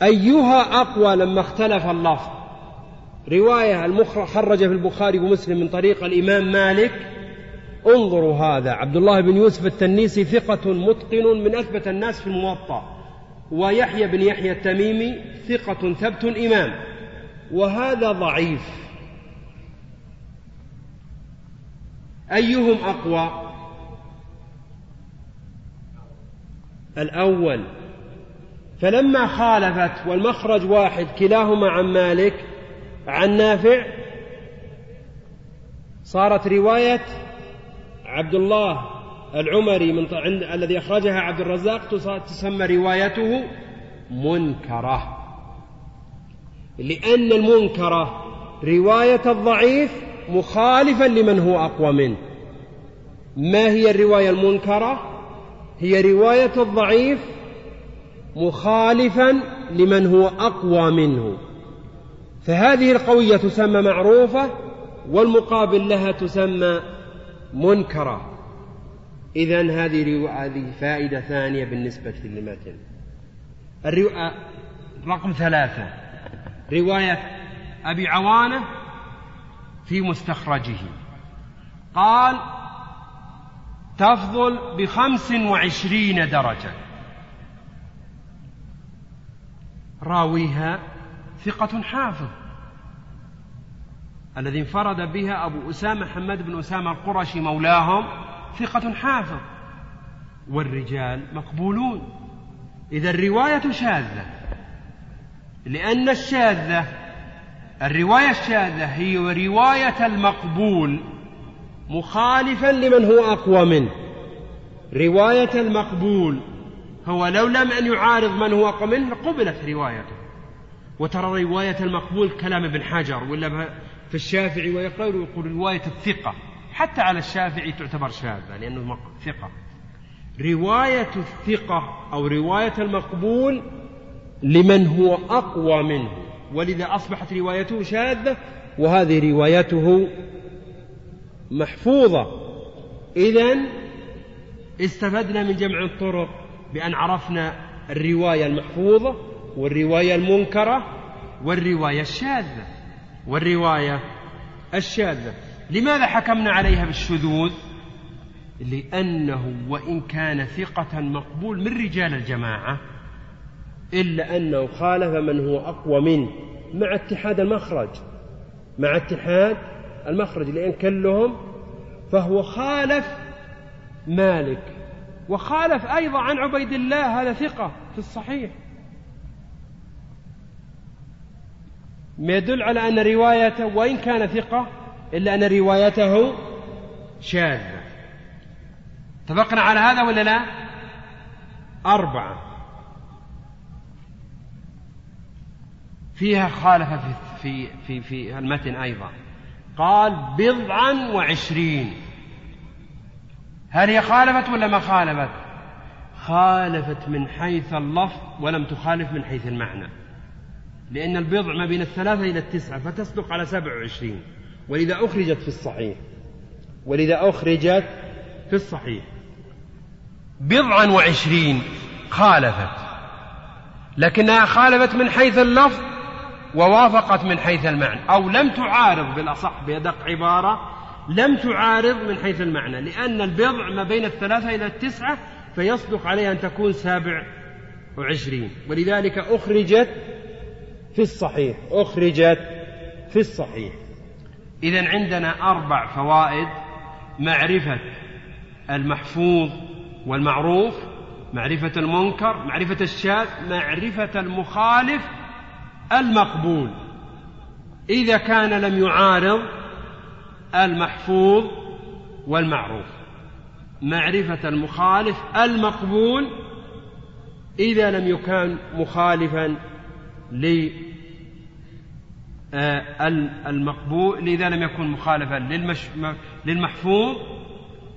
أيها أقوى لما اختلف اللفظ. رواية المخرجة في البخاري ومسلم من طريق الإمام مالك. انظروا هذا. عبد الله بن يوسف التنيسي ثقة متقن من أثبت الناس في الموطأ. ويحيى بن يحيى التميمي ثقة ثبت إمام وهذا ضعيف. أيهم أقوى؟ الأول. فلما خالفت والمخرج واحد كلاهما عن مالك عن نافع صارت رواية عبد الله العمري من عند الذي أخرجها عبد الرزاق تسمى روايته منكرة. لأن المنكرة رواية الضعيف مخالفا لمن هو أقوى منه. ما هي الرواية المنكرة؟ هي رواية الضعيف مخالفا لمن هو أقوى منه. فهذه القوية تسمى معروفة والمقابل لها تسمى منكرة. إذا هذه هذه فائدة ثانية بالنسبة للمتن. رقم ثلاثة. رواية أبي عوانة في مستخرجه. قال تفضل بخمس وعشرين درجة. راويها ثقة حافظ. الذي انفرد بها أبو أسامة حماد بن أسامة القرشي مولاهم ثقة حافظ. والرجال مقبولون. إذا الرواية شاذة لأن الشاذة الرواية الشاذة هي رواية المقبول مخالفا لمن هو أقوى منه. رواية المقبول هو لو لم أن يعارض من هو أقوى منه قبلت روايته. وترى رواية المقبول كلام ابن حجر ولا في الشافعي ويقول يقول رواية الثقة. حتى على الشافعي تعتبر شاذة لأنه ثقة. رواية الثقة أو رواية المقبول لمن هو أقوى منه ولذا أصبحت روايته شاذة وهذه روايته محفوظة. إذا استفدنا من جمع الطرق بأن عرفنا الرواية المحفوظة. والرواية المنكرة. والرواية الشاذة. والرواية الشاذة. لماذا حكمنا عليها بالشذوذ؟ لأنه وإن كان ثقة مقبول من رجال الجماعة. إلا أنه خالف من هو أقوى منه مع اتحاد المخرج. مع اتحاد المخرج لأن كلهم فهو خالف مالك. وخالف أيضا عن عبيد الله هذا ثقة في الصحيح. يدل على أن روايته وإن كان ثقة إلا أن روايته شاذة. اتفقنا على هذا ولا لا؟ أربعة. فيها خالف في, في, في, في المتن أيضا. قال بضعا وعشرين. هل هي خالفت ولا ما خالفت؟ خالفت من حيث اللفظ ولم تخالف من حيث المعنى. لأن البضع ما بين الثلاثة إلى التسعة فتصدق على سبع وعشرين. ولذا أخرجت في الصحيح. ولذا أخرجت في الصحيح. بضعا وعشرين خالفت. لكنها خالفت من حيث اللفظ ووافقت من حيث المعنى. أو لم تعارض بالأصح بأدق عبارة لم تعارض من حيث المعنى. لأن البضع ما بين الثلاثة إلى التسعة فيصدق عليها أن تكون سابع وعشرين. ولذلك أخرجت في الصحيح. أخرجت في الصحيح. إذا عندنا أربع فوائد. معرفة المحفوظ والمعروف معرفة المنكر معرفة الشاذ معرفة المخالف المقبول. إذا كان لم يعارض المحفوظ والمعروف. معرفة المخالف المقبول. إذا لم يكن مخالفا آه، المقبول إذا لم يكن مخالفا للمحفوظ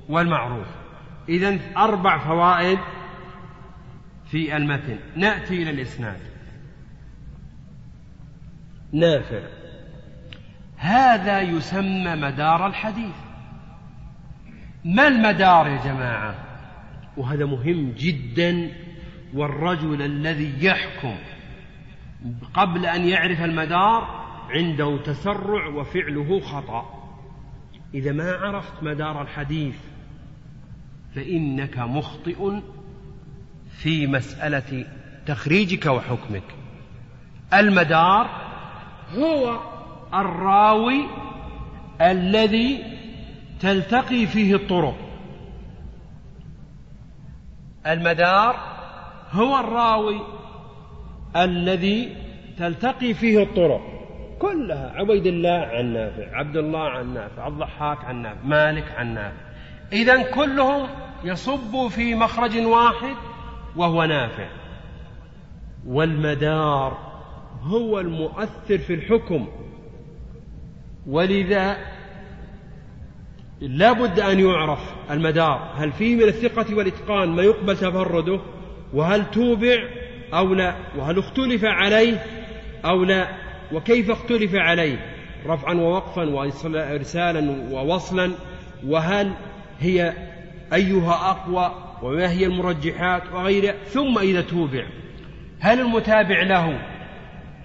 والمعروف. إذا أربع فوائد في المتن. نأتي إلى الإسناد. نافع. هذا يسمى مدار الحديث. ما المدار يا جماعة؟ وهذا مهم جدا والرجل الذي يحكم قبل أن يعرف المدار عنده تسرع وفعله خطأ. إذا ما عرفت مدار الحديث فإنك مخطئ في مسألة تخريجك وحكمك. المدار هو الراوي الذي تلتقي فيه الطرق. المدار هو الراوي الذي تلتقي فيه الطرق كلها. عبيد الله عن نافع عبد الله عن نافع الضحاك عن نافع مالك عن نافع. إذا كلهم يصب في مخرج واحد وهو نافع. والمدار هو المؤثر في الحكم. ولذا لا بد أن يعرف المدار. هل فيه من الثقة والإتقان ما يقبل تفرده؟ وهل توبع؟ أو لا وهل اختلف عليه أو لا وكيف اختلف عليه؟ رفعا ووقفا وإرسالا ووصلا. وهل هي أيها أقوى وما هي المرجحات وغيرها؟ ثم إذا توبع هل المتابع له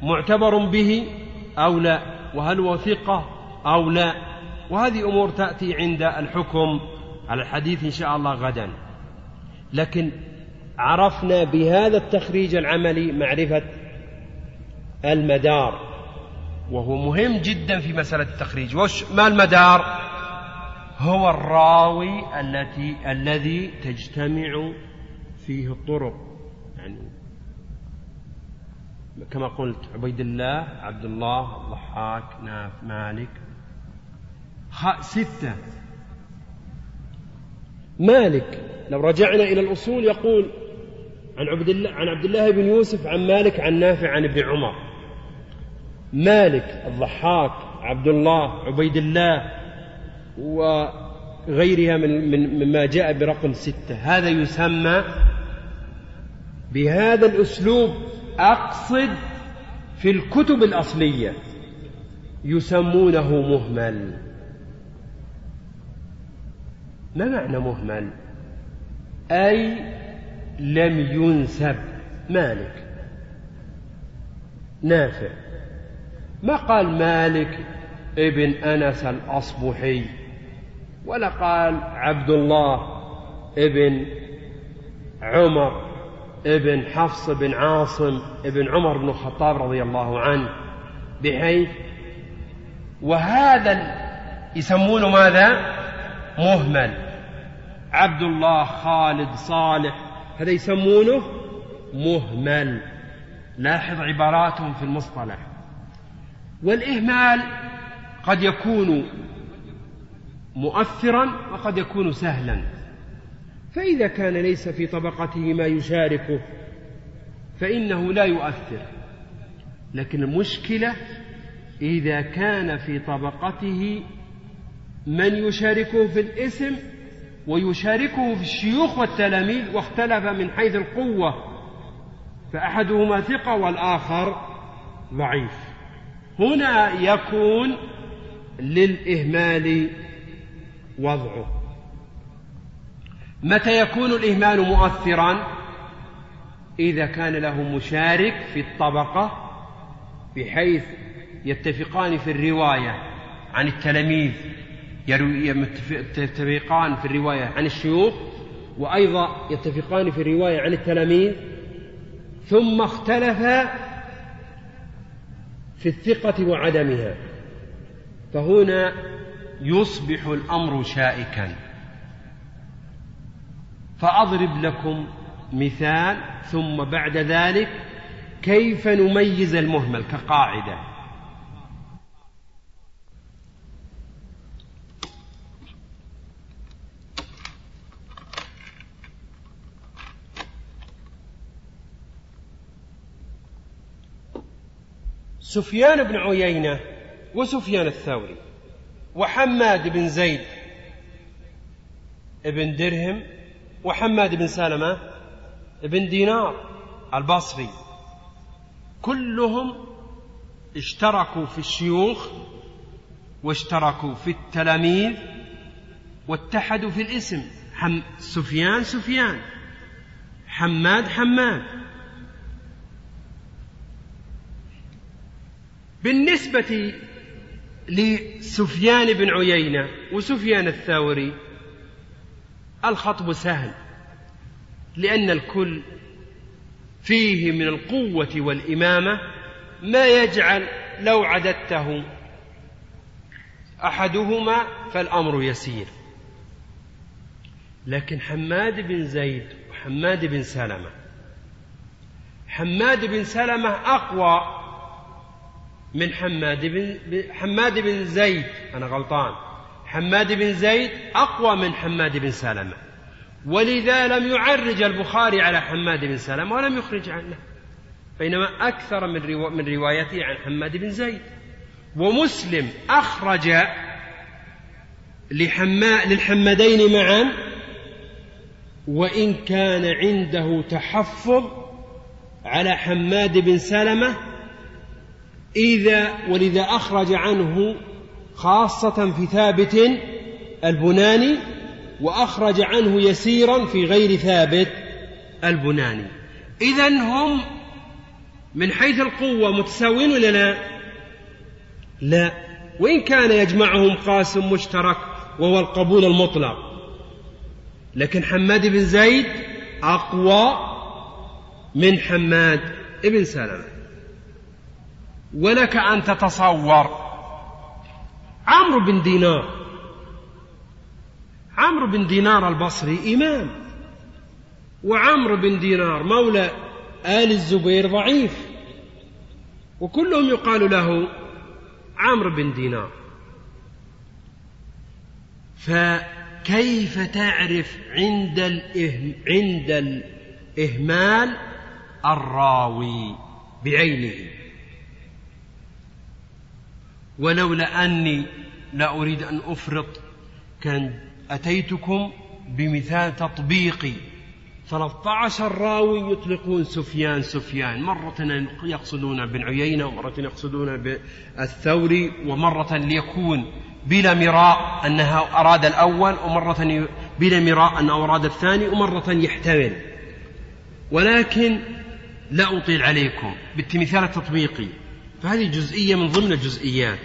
معتبر به أو لا؟ وهل هو ثقة أو لا؟ وهذه أمور تأتي عند الحكم على الحديث إن شاء الله غدا. لكن عرفنا بهذا التخريج العملي معرفة المدار. وهو مهم جدا في مسألة التخريج. وش ما المدار؟ هو الراوي التي الذي تجتمع فيه الطرق. يعني كما قلت عبيد الله عبد الله الضحاك ناف مالك. ستة. مالك لو رجعنا إلى الأصول يقول عن عبد الله عن عبد الله بن يوسف عن مالك عن نافع عن ابن عمر. مالك الضحاك عبد الله عبيد الله وغيرها من من مما جاء برقم ستة. هذا يسمى بهذا الأسلوب أقصد في الكتب الأصلية يسمونه مهمل. ما معنى مهمل؟ أي لم ينسب. مالك. نافع. ما قال مالك ابن أنس الأصبحي؟ ولا قال عبد الله ابن عمر ابن حفص بن عاصم ابن عمر بن الخطاب رضي الله عنه. بحيث وهذا يسمونه ماذا؟ مهمل. عبد الله خالد صالح هذا يسمونه مهمل. لاحظ عباراتهم في المصطلح. والإهمال قد يكون مؤثرا وقد يكون سهلا. فإذا كان ليس في طبقته ما يشاركه فإنه لا يؤثر. لكن المشكلة إذا كان في طبقته من يشاركه في الاسم ويشاركه في الشيوخ والتلاميذ واختلف من حيث القوة فأحدهما ثقة والآخر ضعيف. هنا يكون للإهمال وضعه. متى يكون الإهمال مؤثرا؟ إذا كان له مشارك في الطبقة بحيث يتفقان في الرواية عن التلاميذ. يتفقان في الرواية عن الشيوخ وأيضا يتفقان في الرواية عن التلاميذ. ثم اختلفا في الثقة وعدمها. فهنا يصبح الأمر شائكا. فأضرب لكم مثال ثم بعد ذلك كيف نميز المهمل كقاعدة؟ سفيان بن عيينة وسفيان الثوري وحماد بن زيد بن درهم وحماد بن سلمة بن دينار البصري. كلهم اشتركوا في الشيوخ واشتركوا في التلاميذ واتحدوا في الاسم. حم سفيان سفيان. حماد حماد. بالنسبة لسفيان بن عيينة وسفيان الثوري الخطب سهل لأن الكل فيه من القوة والإمامة ما يجعل لو عددته أحدهما فالأمر يسير. لكن حماد بن زيد وحماد بن سلمة حماد بن سلمة أقوى من حماد بن حماد بن زيد. أنا غلطان. حماد بن زيد أقوى من حماد بن سلمة. ولذا لم يعرج البخاري على حماد بن سلمة ولم يخرج عنه. بينما أكثر من, من روايته عن حماد بن زيد. ومسلم أخرج لحما للحمدين معا. وإن كان عنده تحفظ على حماد بن سلمة إذا ولذا أخرج عنه خاصة في ثابت البناني وأخرج عنه يسيرا في غير ثابت البناني. إذا هم من حيث القوة متساوين ولا لا؟ لا. وإن كان يجمعهم قاسم مشترك وهو القبول المطلق. لكن حماد بن زيد أقوى من حماد بن سلمة. ولك أن تتصور. عمرو بن دينار. عمرو بن دينار البصري إمام. وعمرو بن دينار مولى آل الزبير ضعيف. وكلهم يقال له عمرو بن دينار. فكيف تعرف عند عند الإهمال الراوي بعينه؟ ولولا أني لا أريد أن أفرط كان أتيتكم بمثال تطبيقي. 13 راوي يطلقون سفيان سفيان. مرة يقصدون بن عيينة ومرة يقصدون بالثوري ومرة ليكون بلا مراء أنها أراد الأول ومرة بلا مراء أنه أراد الثاني ومرة يحتمل. ولكن لا أطيل عليكم بالتمثال التطبيقي. فهذه جزئية من ضمن الجزئيات.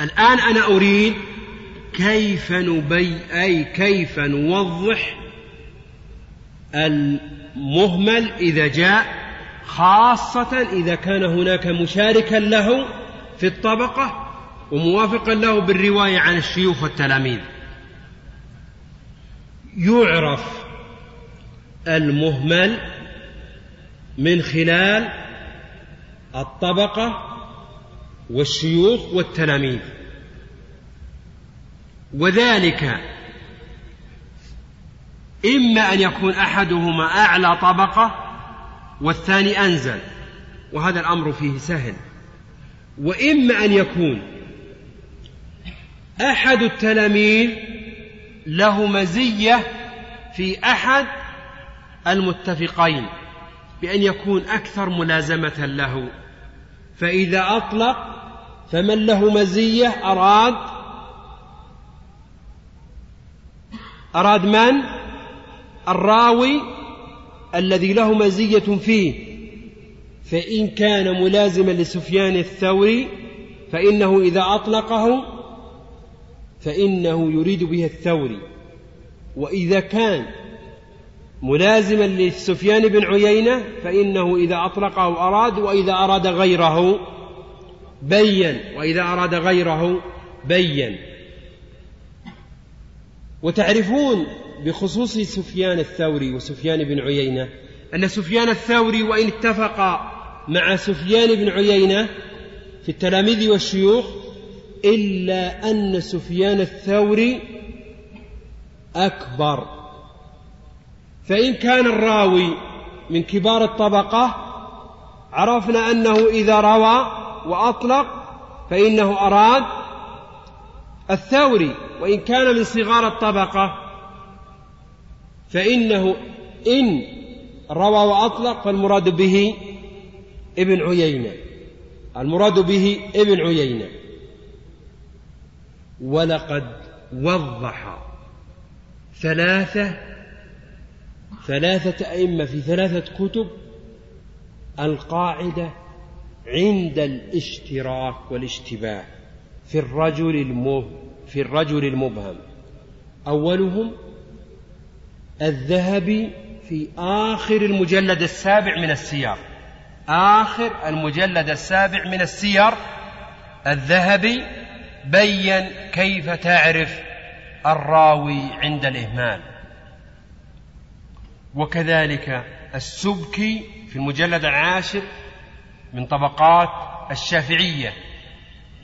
الآن أنا أريد كيف نبي أي كيف نوضح المهمل إذا جاء خاصة إذا كان هناك مشاركا له في الطبقة وموافقا له بالرواية عن الشيوخ والتلاميذ. يعرف المهمل من خلال الطبقة والشيوخ والتلاميذ. وذلك إما أن يكون أحدهما أعلى طبقة والثاني أنزل وهذا الأمر فيه سهل. وإما أن يكون أحد التلاميذ له مزية في أحد المتفقين بأن يكون أكثر ملازمة له. فإذا أطلق فمن له مزية؟ أراد. أراد من؟ الراوي. الذي له مزية فيه. فإن كان ملازما لسفيان الثوري فإنه إذا أطلقه فإنه يريد به الثوري. وإذا كان ملازما لسفيان بن عيينة فإنه إذا أطلقه أراد وإذا أراد غيره بين. وإذا أراد غيره بين. وتعرفون بخصوص سفيان الثوري وسفيان بن عيينة أن سفيان الثوري وإن اتفق مع سفيان بن عيينة في التلاميذ والشيوخ إلا أن سفيان الثوري أكبر. فإن كان الراوي من كبار الطبقة عرفنا أنه إذا روى وأطلق فإنه أراد الثوري وإن كان من صغار الطبقة. فإنه إن روى وأطلق فالمراد به ابن عيينة. المراد به ابن عيينة. ولقد وضح ثلاثة ثلاثة أئمة في ثلاثة كتب القاعدة عند الاشتراك والاشتباه في الرجل المب في الرجل المبهم. أولهم الذهبي في آخر المجلد السابع من السير. آخر المجلد السابع من السير. الذهبي بين كيف تعرف الراوي عند الإهمال. وكذلك السبكي في المجلد العاشر من طبقات الشافعية.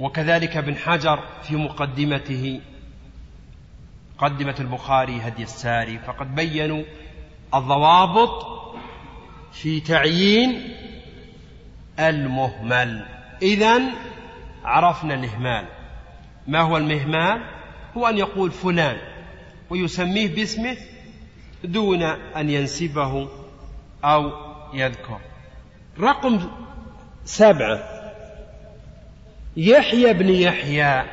وكذلك ابن حجر في مقدمته مقدمة البخاري هدي الساري فقد بينوا الضوابط في تعيين المهمل. إذا عرفنا الإهمال ما هو المهمال؟ هو أن يقول فلان ويسميه باسمه دون أن ينسبه أو يذكر. رقم سبعة. يحيى بن يحيى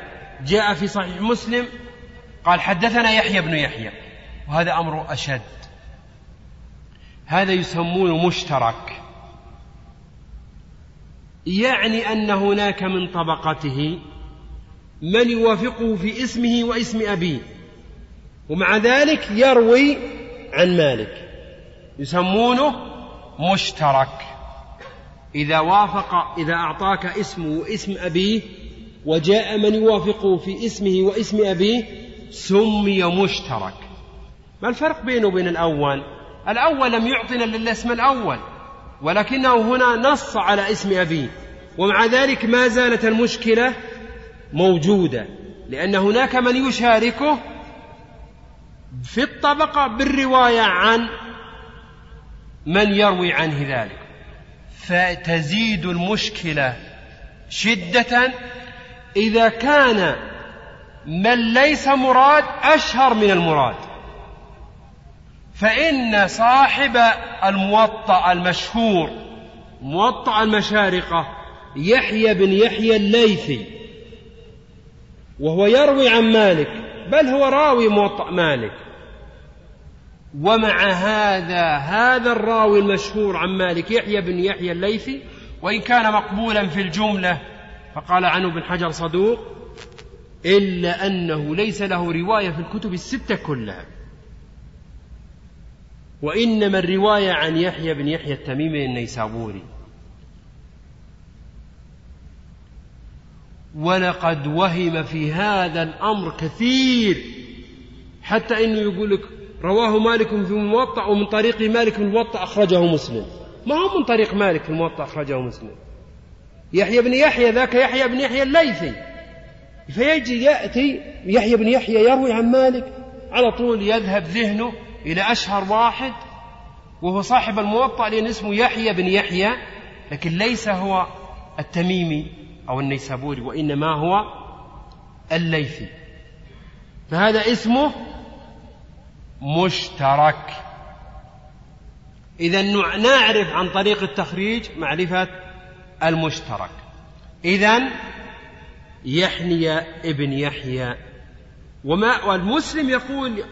جاء في صحيح مسلم قال حدثنا يحيى بن يحيى وهذا أمر أشد. هذا يسمونه مشترك. يعني أن هناك من طبقته من يوافقه في اسمه واسم أبيه ومع ذلك يروي عن مالك. يسمونه مشترك. إذا وافق إذا أعطاك اسمه واسم أبيه وجاء من يوافقه في اسمه واسم أبيه سمي مشترك. ما الفرق بينه وبين الأول؟ الأول لم يعطنا إلا الاسم الأول ولكنه هنا نص على اسم أبيه ومع ذلك ما زالت المشكلة موجودة لأن هناك من يشاركه في الطبقة بالرواية عن من يروي عنه ذلك. فتزيد المشكلة شدة إذا كان من ليس مراد أشهر من المراد. فإن صاحب الموطأ المشهور موطأ المشارقة يحيى بن يحيى الليثي وهو يروي عن مالك بل هو راوي موطأ مالك. ومع هذا هذا الراوي المشهور عن مالك يحيى بن يحيى الليثي وإن كان مقبولا في الجملة فقال عنه ابن حجر صدوق إلا أنه ليس له رواية في الكتب الستة كلها. وإنما الرواية عن يحيى بن يحيى التميمي النيسابوري. ولقد وهم في هذا الأمر كثير. حتى إنه يقول لك رواه مالك في الموطأ ومن طريق مالك في الموطأ أخرجه مسلم. ما هو من طريق مالك في الموطأ أخرجه مسلم؟ يحيى بن يحيى ذاك يحيى بن يحيى الليثي. فيجي يأتي يحيى بن يحيى يروي عن مالك على طول يذهب ذهنه إلى أشهر واحد وهو صاحب الموطأ لأن اسمه يحيى بن يحيى لكن ليس هو التميمي أو النيسابوري وإنما هو الليثي. فهذا اسمه مشترك. إذا نعرف عن طريق التخريج معرفة المشترك. إذا يحني ابن يحيى. وما والمسلم يقول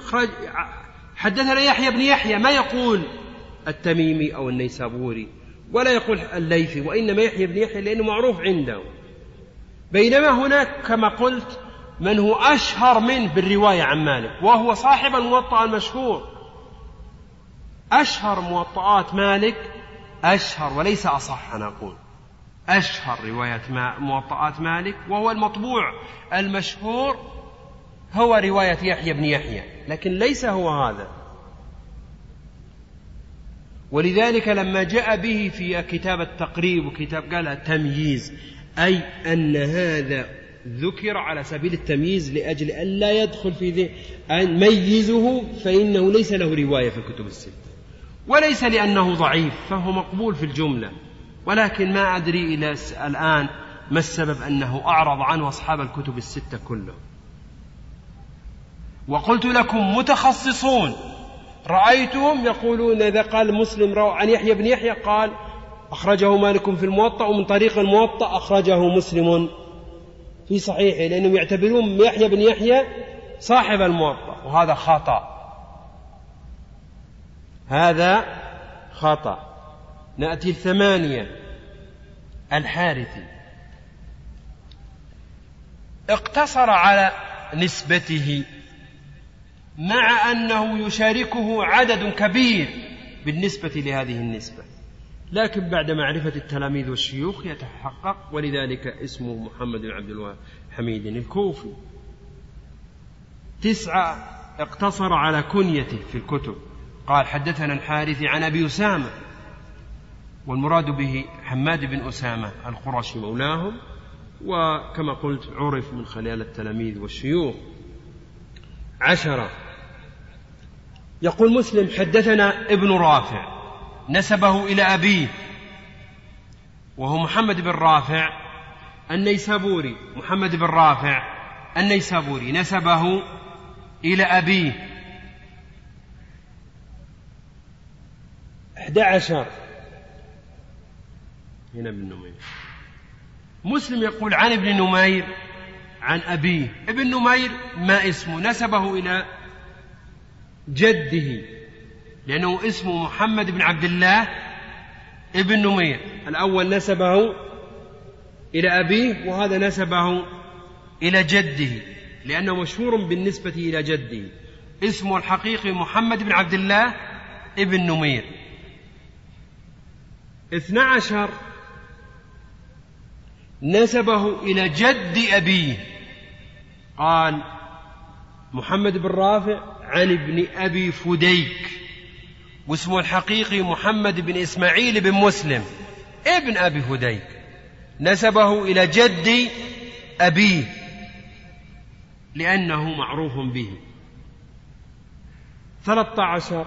حدثنا يحيى بن يحيى ما يقول التميمي أو النيسابوري ولا يقول الليثي وإنما يحيى بن يحيى لأنه معروف عنده. بينما هناك كما قلت من هو أشهر منه بالرواية عن مالك وهو صاحب الموطأ المشهور. أشهر موطئات مالك أشهر وليس أصح أنا أقول. أشهر رواية موطئات مالك وهو المطبوع المشهور هو رواية يحيى بن يحيى لكن ليس هو هذا. ولذلك لما جاء به في كتاب التقريب وكتاب قال تمييز أي أن هذا ذكر على سبيل التمييز لأجل أن لا يدخل في ذي أن ميزه فإنه ليس له رواية في الكتب الستة. وليس لأنه ضعيف فهو مقبول في الجملة. ولكن ما أدري إلى الآن ما السبب أنه أعرض عنه أصحاب الكتب الستة كلهم. وقلت لكم متخصصون. رأيتهم يقولون إذا قال مسلم عن يحيى بن يحيى قال أخرجه مالك في الموطأ ومن طريق الموطأ أخرجه مسلم في صحيحه لأنهم يعتبرون يحيى بن يحيى صاحب الموطأ وهذا خطأ. هذا خطأ. نأتي الثمانية. الحارثي اقتصر على نسبته مع أنه يشاركه عدد كبير بالنسبة لهذه النسبة. لكن بعد معرفة التلاميذ والشيوخ يتحقق ولذلك اسمه محمد بن عبد الوهاب حميد الكوفي. تسعة اقتصر على كنيته في الكتب. قال حدثنا الحارث عن أبي أسامة والمراد به حماد بن أسامة القرشي مولاهم وكما قلت عرف من خلال التلاميذ والشيوخ. عشرة. يقول مسلم حدثنا ابن رافع نسبه إلى أبيه وهو محمد بن رافع النيسابوري. محمد بن رافع النيسابوري نسبه إلى أبيه. أحد عشر. هنا ابن نمير. مسلم يقول عن ابن نمير عن أبيه. ابن نمير ما اسمه؟ نسبه إلى جده لأنه اسمه محمد بن عبد الله ابن نمير. الأول نسبه إلى أبيه وهذا نسبه إلى جده لأنه مشهور بالنسبة إلى جده. اسمه الحقيقي محمد بن عبد الله ابن نمير. اثنى عشر نسبه إلى جد أبيه. قال محمد بن رافع عن ابن أبي فديك واسمه الحقيقي محمد بن إسماعيل بن مسلم ابن أبي فديك. نسبه إلى جد أبيه لأنه معروف به. ثلاثة عشر.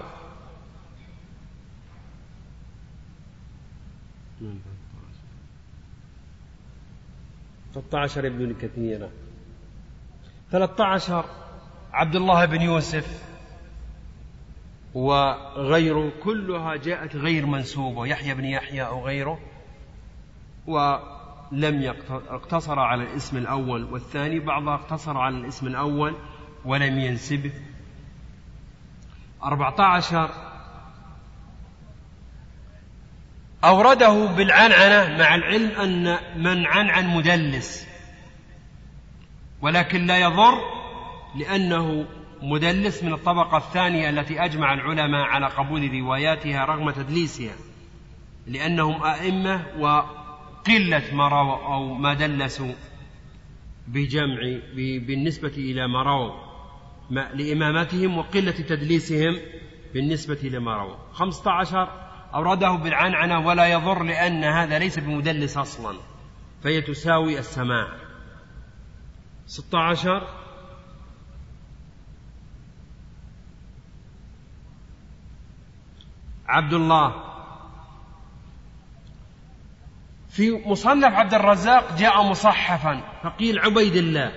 13 ابن كثيرة 13 عبد الله بن يوسف وغيره كلها جاءت غير منسوبة يحيى بن يحيى أو غيره ولم اقتصر على الاسم الأول والثاني بعضها اقتصر على الاسم الأول ولم ينسبه أربعة عشر أورده بالعنعنة مع العلم أن من عنعن مدلس ولكن لا يضر لأنه مدلس من الطبقة الثانية التي أجمع العلماء على قبول رواياتها رغم تدليسها لأنهم أئمة وقلة ما رووا أو ما دلسوا بجمع بالنسبة إلى ما رووا لإمامتهم وقلة تدليسهم بالنسبة لما رووا. خمسة عشر أورده بالعنعنة ولا يضر لأن هذا ليس بمدلس أصلا فهي تساوي السماع ستة عشر. عبد الله. في مصنف عبد الرزاق جاء مصحفا فقيل عبيد الله.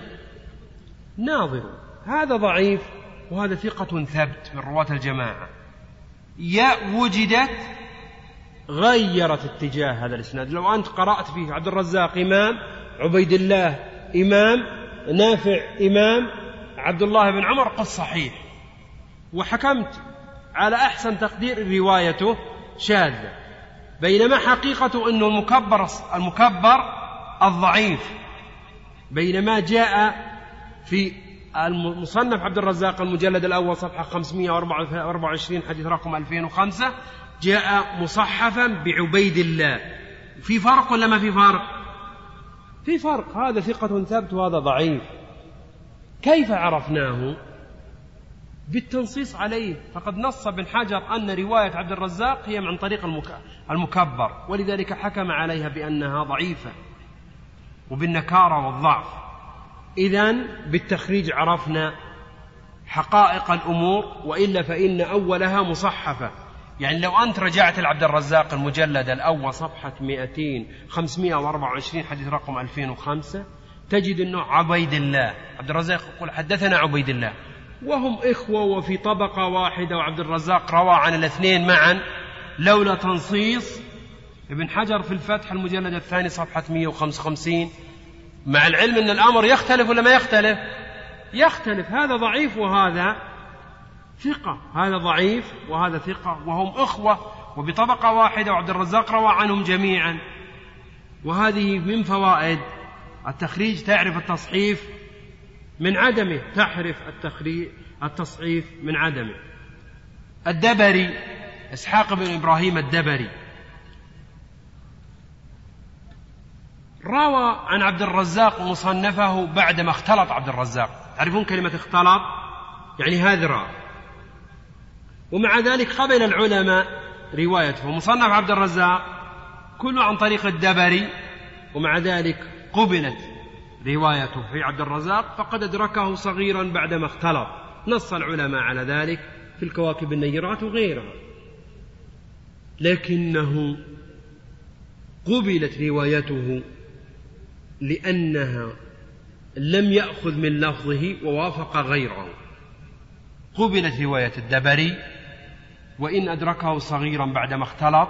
ناظر. هذا ضعيف وهذا ثقة ثبت من رواة الجماعة. ياء وجدت غيرت اتجاه هذا الإسناد. لو أنت قرأت فيه عبد الرزاق إمام عبيد الله إمام نافع إمام عبد الله بن عمر قل صحيح. وحكمت على أحسن تقدير روايته شاذة. بينما حقيقته إنه المكبر المكبر الضعيف. بينما جاء في المصنف عبد الرزاق المجلد الأول صفحة 524 حديث رقم 2005 جاء مصحفا بعبيد الله. في فرق ولا ما في فرق في فرق هذا ثقة ثبت وهذا ضعيف. كيف عرفناه؟ بالتنصيص عليه. فقد نص ابن حجر أن رواية عبد الرزاق هي من طريق المكبر. ولذلك حكم عليها بأنها ضعيفة وبالنكارة والضعف. إذا بالتخريج عرفنا حقائق الأمور وإلا فإن أولها مصحفة. يعني لو أنت رجعت لعبد الرزاق المجلد الأول صفحة 200 524 حديث رقم 2005 تجد أنه عبيد الله. عبد الرزاق يقول حدثنا عبيد الله. وهم إخوة وفي طبقة واحدة وعبد الرزاق روى عن الاثنين معا. لولا تنصيص ابن حجر في الفتح المجلد الثاني صفحة 155 مع العلم أن الأمر يختلف ولا ما يختلف؟ يختلف. هذا ضعيف وهذا ثقة. هذا ضعيف وهذا ثقة وهم أخوة وبطبقة واحدة وعبد الرزاق روى عنهم جميعا. وهذه من فوائد التخريج تعرف التصحيف من عدمه. تعرف التخريج التصحيف من عدمه. الدبري إسحاق بن إبراهيم الدبري. روى عن عبد الرزاق مصنفه بعدما اختلط عبد الرزاق. تعرفون كلمة اختلط؟ يعني هذرا ومع ذلك قبل العلماء روايته. مصنف عبد الرزاق كله عن طريق الدبري ومع ذلك قبلت روايته في عبد الرزاق فقد أدركه صغيرا بعدما اختلط. نص العلماء على ذلك في الكواكب النيرات وغيرها. لكنه قبلت روايته لأنها لم يأخذ من لفظه ووافق غيره. قبلت رواية الدبري وإن أدركه صغيرا بعدما اختلط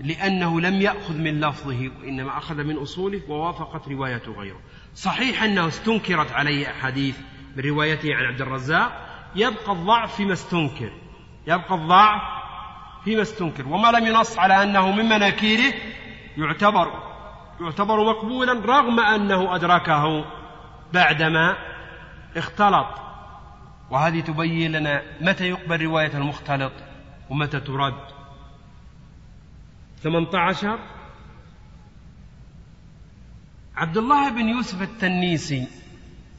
لأنه لم يأخذ من لفظه وإنما أخذ من أصوله ووافقت رواية غيره. صحيح أنه استنكرت عليه أحاديث من روايته عن عبد الرزاق يبقى الضعف فيما استنكر يبقى الضعف فيما استنكر وما لم ينص على أنه من مناكيره يعتبر يعتبر مقبولا رغم أنه أدركه بعدما اختلط. وهذه تبين لنا متى يقبل رواية المختلط ومتى ترد. ثمانية عشر عبد الله بن يوسف التنيسي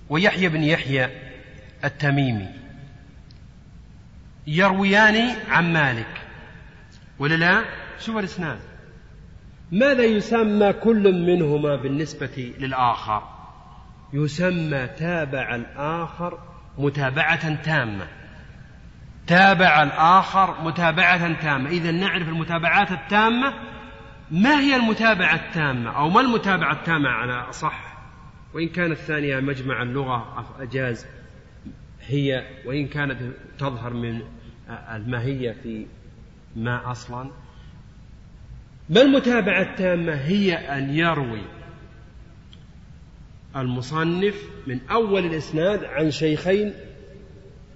ويحيى بن يحيى التميمي يرويان عن مالك. ولا لا؟ شوف الإسناد. ماذا يسمى كل منهما بالنسبة للآخر؟ يسمى تابع الآخر متابعة تامة. تابع الآخر متابعة تامة. إذا نعرف المتابعات التامة ما هي المتابعة التامة؟ أو ما المتابعة التامة على أصح؟ وإن كانت الثانية مجمع اللغة أجاز هي وإن كانت تظهر من الماهية في ما أصلا. ما المتابعة التامة؟ هي أن يروي. المصنف من أول الإسناد عن شيخين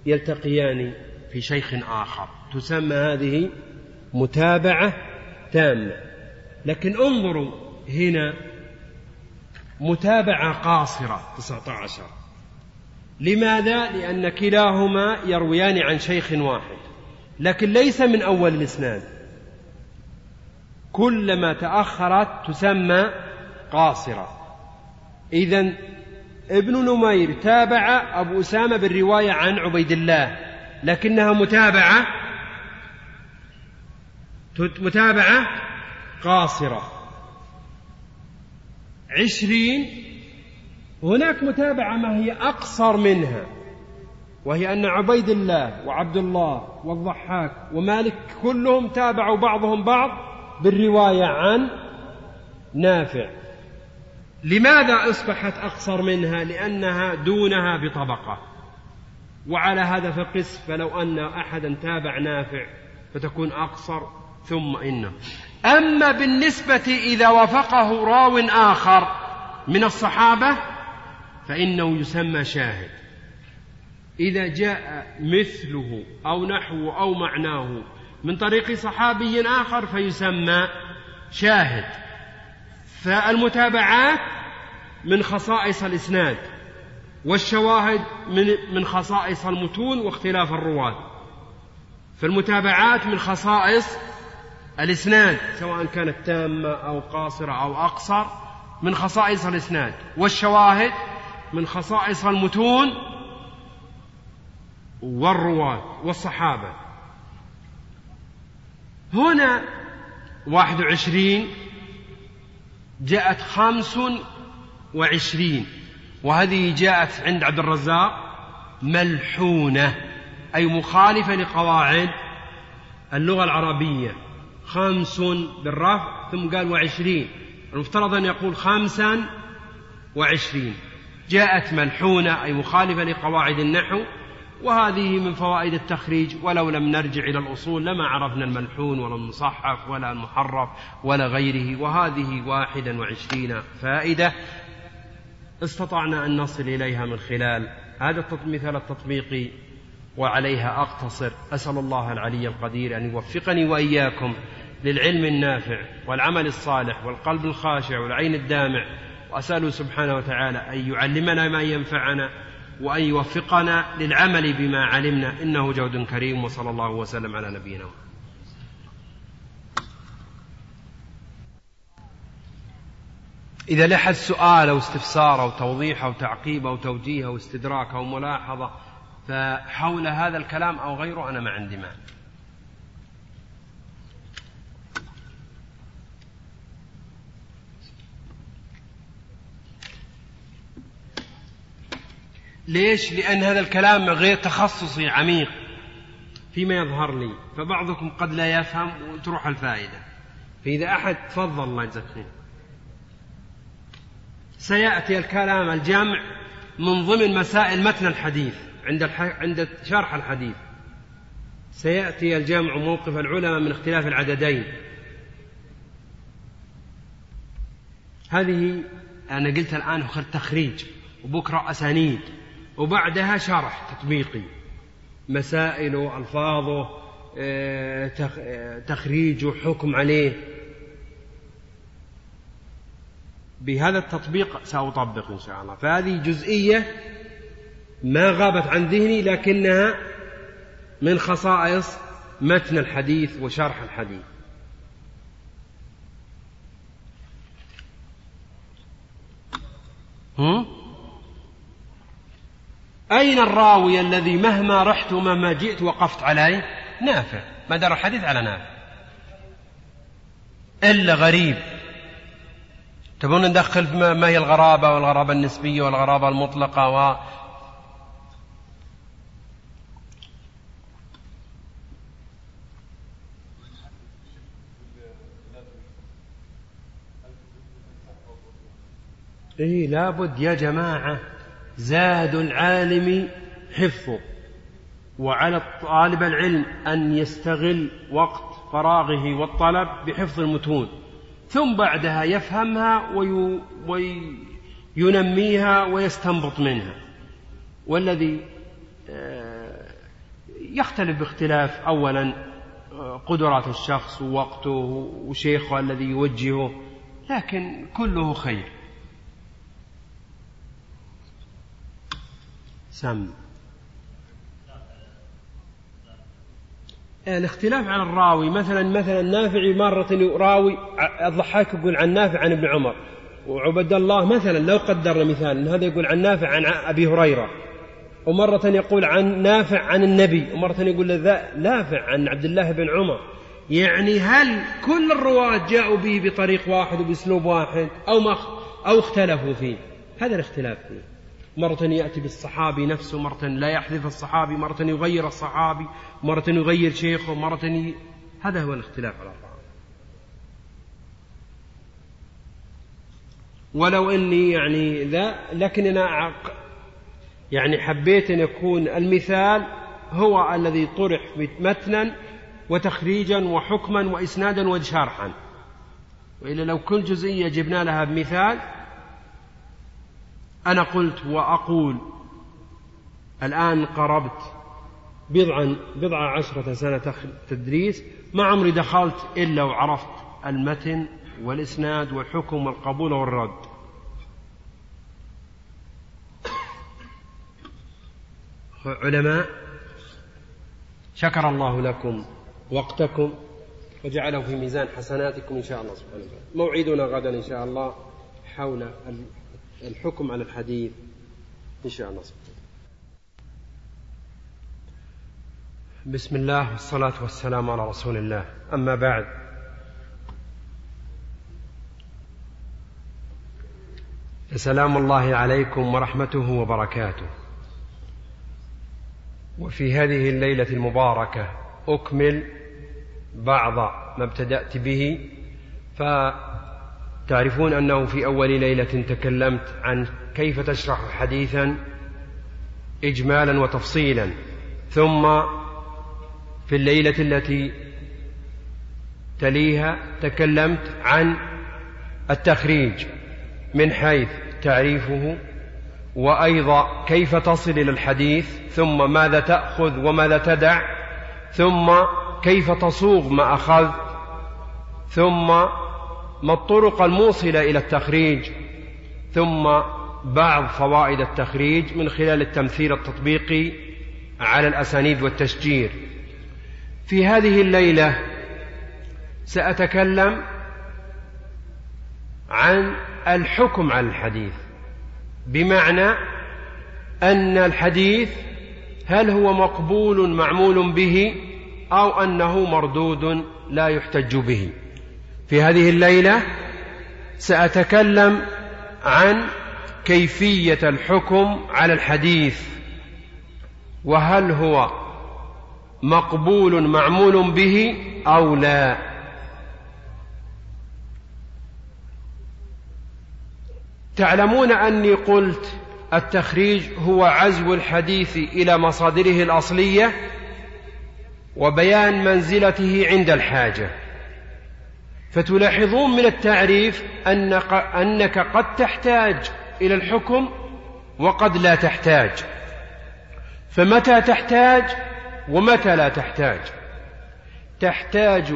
يلتقيان في شيخ آخر. تسمى هذه متابعة تامة. لكن انظروا هنا متابعة قاصرة 19 لماذا؟ لأن كلاهما يرويان عن شيخ واحد. لكن ليس من أول الإسناد. كلما تأخرت تسمى قاصرة. اذا ابن نمير تابع أبو أسامة بالرواية عن عبيد الله لكنها متابعة متابعة قاصرة. عشرين هناك متابعة ما هي أقصر منها وهي أن عبيد الله وعبد الله والضحاك ومالك كلهم تابعوا بعضهم بعض بالرواية عن نافع. لماذا أصبحت أقصر منها؟ لأنها دونها بطبقة. وعلى هذا فقس فلو أن أحدا تابع نافع فتكون أقصر ثم إنه. أما بالنسبة إذا وافقه راو آخر من الصحابة فإنه يسمى شاهد. إذا جاء مثله أو نحوه أو معناه من طريق صحابي آخر فيسمى شاهد. فالمتابعات من خصائص الإسناد والشواهد من من خصائص المتون واختلاف الرواة فالمتابعات من خصائص الإسناد سواء كانت تامة أو قاصرة أو أقصر من خصائص الإسناد. والشواهد من خصائص المتون والرواة والصحابة. هنا واحد وعشرين جاءت خمس وعشرين. وهذه جاءت عند عبد الرزاق ملحونة أي مخالفة لقواعد اللغة العربية. خمس بالرفع ثم قال وعشرين. المفترض أن يقول خمسا وعشرين. جاءت ملحونة أي مخالفة لقواعد النحو. وهذه من فوائد التخريج. ولو لم نرجع إلى الأصول لما عرفنا الملحون ولا المصحف ولا المحرف ولا غيره وهذه واحدا وعشرين فائدة استطعنا أن نصل إليها من خلال هذا المثال التطبيقي وعليها أقتصر. أسأل الله العلي القدير أن يوفقني وإياكم للعلم النافع والعمل الصالح والقلب الخاشع والعين الدامع. وأسأله سبحانه وتعالى أن يعلمنا ما ينفعنا وأن يوفقنا للعمل بما علمنا. إنه جود كريم وصلى الله وسلم على نبينا إذا لحد سؤال أو استفسار أو توضيح أو تعقيب أو توجيه أو استدراك أو ملاحظة فحول هذا الكلام أو غيره أنا ما عندي مانع. ليش؟ لأن هذا الكلام غير تخصصي عميق. فيما يظهر لي. فبعضكم قد لا يفهم وتروح الفائدة. فإذا أحد تفضل الله يجزاك خير. سيأتي الكلام الجمع من ضمن مسائل متن الحديث عند عند شرح الحديث. سيأتي الجمع موقف العلماء من اختلاف العددين. هذه أنا قلت الآن تخريج وبكرة أسانيد. وبعدها شرح تطبيقي. مسائله ألفاظه آه، آه، تخريجه حكم عليه. بهذا التطبيق سأطبق إن شاء الله. فهذه جزئية ما غابت عن ذهني لكنها من خصائص متن الحديث وشرح الحديث. هم؟ أين الراوي الذي مهما رحت ومهما جئت وقفت عليه؟ نافع. مدار الحديث على نافع. إلا غريب. تبون ندخل ما هي الغرابة والغرابة النسبية والغرابة المطلقة و إيه لابد يا جماعة. زاد العالم حفظه وعلى طالب العلم أن يستغل وقت فراغه والطلب بحفظ المتون ثم بعدها يفهمها وي وينميها ويستنبط منها. والذي آه، يختلف باختلاف أولا آه، قدرات الشخص ووقته وشيخه الذي يوجهه لكن كله خير. سم. الاختلاف على الراوي. مثلا مثلا نافع مرة راوي الضحاك يقول عن نافع عن ابن عمر. وعبد الله مثلا لو قدرنا مثال هذا يقول عن نافع عن أبي هريرة. ومرة يقول عن نافع عن النبي. ومرة يقول نافع عن عبد الله بن عمر. يعني هل كل الرواة جاءوا به بطريق واحد وبأسلوب واحد أو ما أو اختلفوا فيه؟ هذا الاختلاف فيه. مرة يأتي بالصحابي نفسه مرة لا يحذف الصحابي مرة يغير الصحابي مرة يغير شيخه مرة ي... هذا هو الاختلاف على الرواة ولو إني يعني ذا لكن أنا يعني حبيت أن يكون المثال هو الذي طرح متنا وتخريجا وحكما وإسنادا وشرحا وإلا لو كل جزئية جبنا لها بمثال أنا قلت وأقول الآن قربت بضعا بضع عشرة سنة تدريس ما عمري دخلت إلا وعرفت المتن والإسناد والحكم والقبول والرد. علماء شكر الله لكم وقتكم وجعله في ميزان حسناتكم إن شاء الله سبحانه وتعالى. موعدنا غدا إن شاء الله حول الحكم على الحديث إن شاء الله. سبحانه بسم الله والصلاة والسلام على رسول الله. أما بعد. فسلام الله عليكم ورحمته وبركاته. وفي هذه الليلة المباركة أكمل بعض ما ابتدأت به. فتعرفون أنه في أول ليلة تكلمت عن كيف تشرح حديثا إجمالا وتفصيلا. ثم في الليلة التي تليها تكلمت عن التخريج من حيث تعريفه وأيضا كيف تصل إلى الحديث ثم ماذا تأخذ وماذا تدع ثم كيف تصوغ ما أخذت ثم ما الطرق الموصلة إلى التخريج؟ ثم بعض فوائد التخريج من خلال التمثيل التطبيقي على الأسانيد والتشجير في هذه الليلة سأتكلم عن الحكم على الحديث بمعنى أن الحديث هل هو مقبول معمول به أو أنه مردود لا يحتج به. في هذه الليلة سأتكلم عن كيفية الحكم على الحديث وهل هو مقبول معمول به أو لا. تعلمون أني قلت التخريج هو عزو الحديث إلى مصادره الأصلية وبيان منزلته عند الحاجة. فتلاحظون من التعريف أنك قد تحتاج إلى الحكم وقد لا تحتاج. فمتى تحتاج ومتى لا تحتاج؟ تحتاج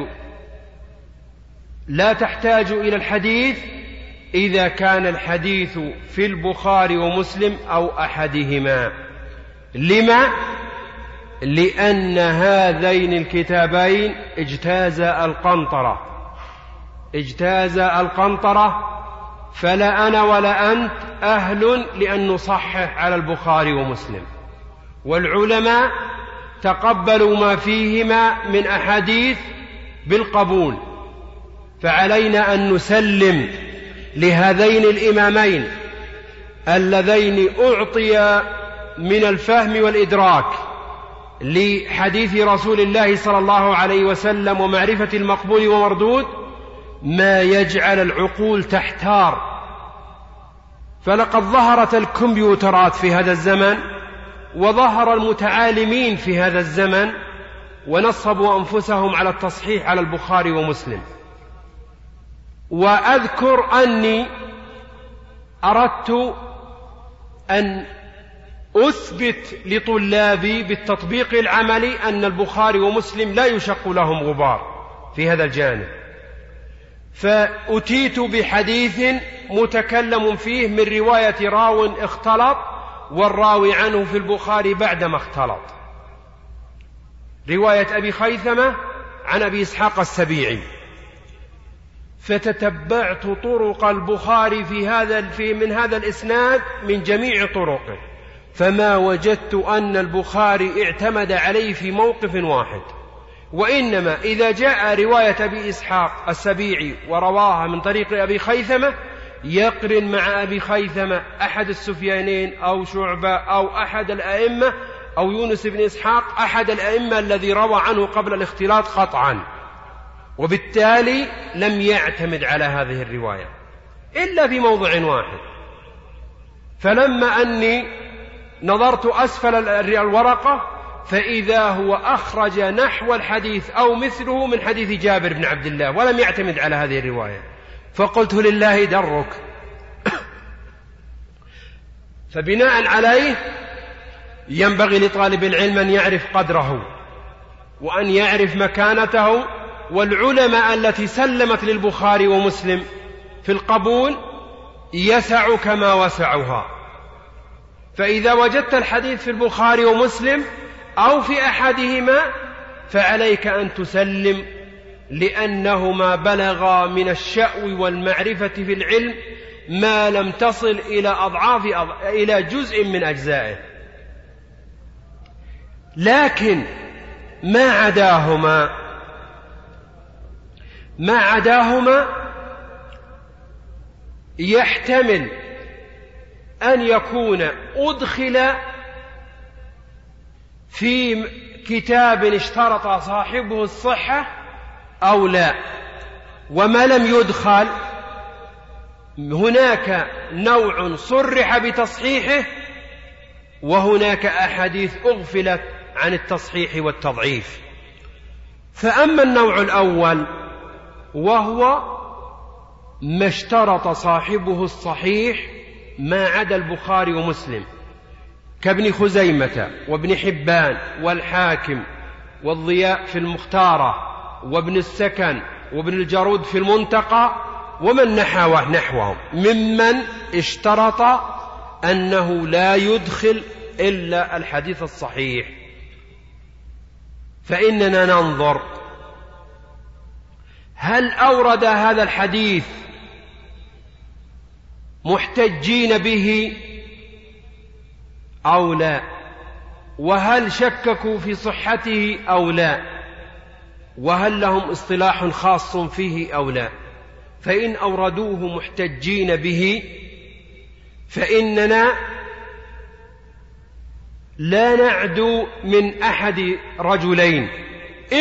لا تحتاج إلى الحديث إذا كان الحديث في البخاري ومسلم أو أحدهما. لما؟ لأن هذين الكتابين اجتازا القنطرة. اجتازا القنطرة فلا أنا ولا أنت أهل لأن نصحح على البخاري ومسلم. والعلماء تقبلوا ما فيهما من أحاديث بالقبول فعلينا أن نسلم لهذين الإمامين اللذين أعطيا من الفهم والإدراك لحديث رسول الله صلى الله عليه وسلم ومعرفة المقبول ومردود ما يجعل العقول تحتار. فلقد ظهرت الكمبيوترات في هذا الزمن وظهر المتعالمين في هذا الزمن ونصبوا أنفسهم على التصحيح على البخاري ومسلم. وأذكر أني أردت أن أثبت لطلابي بالتطبيق العملي أن البخاري ومسلم لا يشق لهم غبار في هذا الجانب. فأتيت بحديث متكلم فيه من رواية راو اختلط والراوي عنه في البخاري بعدما اختلط. رواية أبي خيثمة عن أبي إسحاق السبيعي. فتتبعت طرق البخاري في هذا في من هذا الإسناد من جميع طرقه. فما وجدت أن البخاري اعتمد عليه في موقف واحد. وإنما إذا جاء رواية أبي إسحاق السبيعي ورواها من طريق أبي خيثمة يقرن مع أبي خيثمة أحد السفيانين أو شعبة أو أحد الأئمة أو يونس بن إسحاق أحد الأئمة الذي روى عنه قبل الاختلاط قطعا. وبالتالي لم يعتمد على هذه الرواية إلا في موضع واحد. فلما أني نظرت أسفل الورقة فإذا هو أخرج نحو الحديث أو مثله من حديث جابر بن عبد الله ولم يعتمد على هذه الرواية. فقلت لله درك. فبناء عليه ينبغي لطالب العلم أن يعرف قدره وأن يعرف مكانته والعلماء التي سلمت للبخاري ومسلم في القبول يسع كما وسعها. فإذا وجدت الحديث في البخاري ومسلم أو في أحدهما فعليك أن تسلم لأنهما بلغا من الشأو والمعرفة في العلم ما لم تصل إلى أضعاف إلى جزء من أجزائه. لكن ما عداهما ما عداهما يحتمل أن يكون أدخل في كتاب اشترط صاحبه الصحة أو لا وما لم يدخل هناك نوع صرح بتصحيحه وهناك أحاديث أغفلت عن التصحيح والتضعيف. فأما النوع الأول وهو ما اشترط صاحبه الصحيح ما عدا البخاري ومسلم. كابن خزيمة وابن حبان والحاكم والضياء في المختارة وابن السكن وابن الجرود في المنتقى ومن نحوه نحوهم. ممن اشترط أنه لا يدخل إلا الحديث الصحيح. فإننا ننظر هل أورد هذا الحديث محتجين به أو لا؟ وهل شككوا في صحته أو لا؟ وهل لهم اصطلاح خاص فيه أو لا؟ فإن أوردوه محتجين به فإننا لا نعدو من أحد رجلين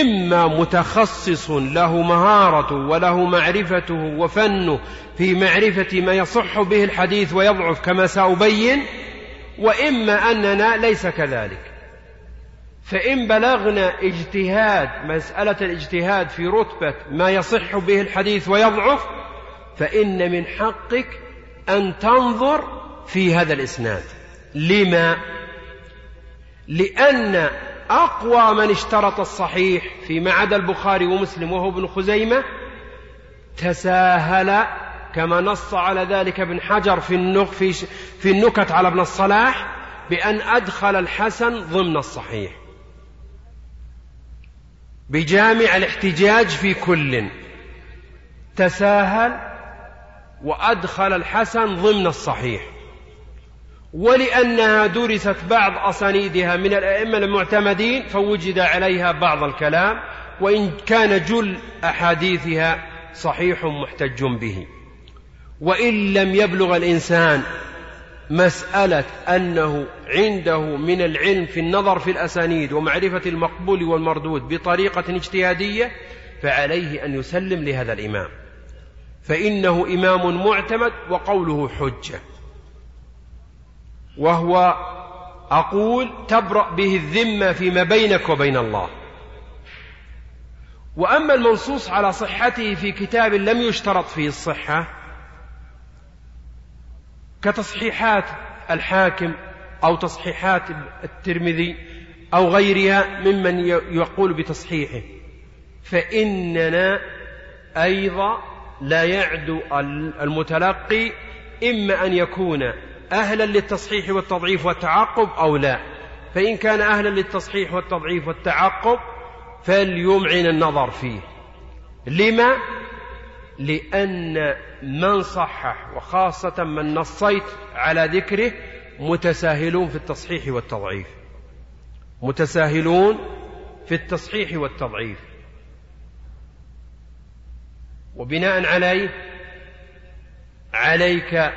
إما متخصص له مهارة وله معرفته وفنه في معرفة ما يصح به الحديث ويضعف كما سأبين وإما أننا ليس كذلك فإن بلغنا اجتهاد مسألة الاجتهاد في رتبة ما يصح به الحديث ويضعف فإن من حقك أن تنظر في هذا الإسناد لما؟ لأن أقوى من اشترط الصحيح فيما عدا البخاري ومسلم وهو ابن خزيمة تساهل كما نص على ذلك ابن حجر في في النكت على ابن الصلاح بأن أدخل الحسن ضمن الصحيح. بجامع الاحتجاج في كل. تساهل وأدخل الحسن ضمن الصحيح. ولأنها درست بعض أسانيدها من الأئمة المعتمدين فوجد عليها بعض الكلام وإن كان جل أحاديثها صحيح محتج به. وإن لم يبلغ الإنسان مسألة أنه عنده من العلم في النظر في الأسانيد ومعرفة المقبول والمردود بطريقة اجتهادية فعليه أن يسلم لهذا الإمام. فإنه إمام معتمد وقوله حجة. وهو أقول تبرأ به الذمة فيما بينك وبين الله. وأما المنصوص على صحته في كتاب لم يشترط فيه الصحة كتصحيحات الحاكم أو تصحيحات الترمذي أو غيرها ممن يقول بتصحيحه. فإننا أيضا لا يعدو المتلقي إما أن يكون أهلا للتصحيح والتضعيف والتعقب أو لا. فإن كان أهلا للتصحيح والتضعيف والتعقب فليمعن النظر فيه. لما؟ لأن من صحح وخاصة من نصيت على ذكره متساهلون في التصحيح والتضعيف. متساهلون في التصحيح والتضعيف. وبناء عليه عليك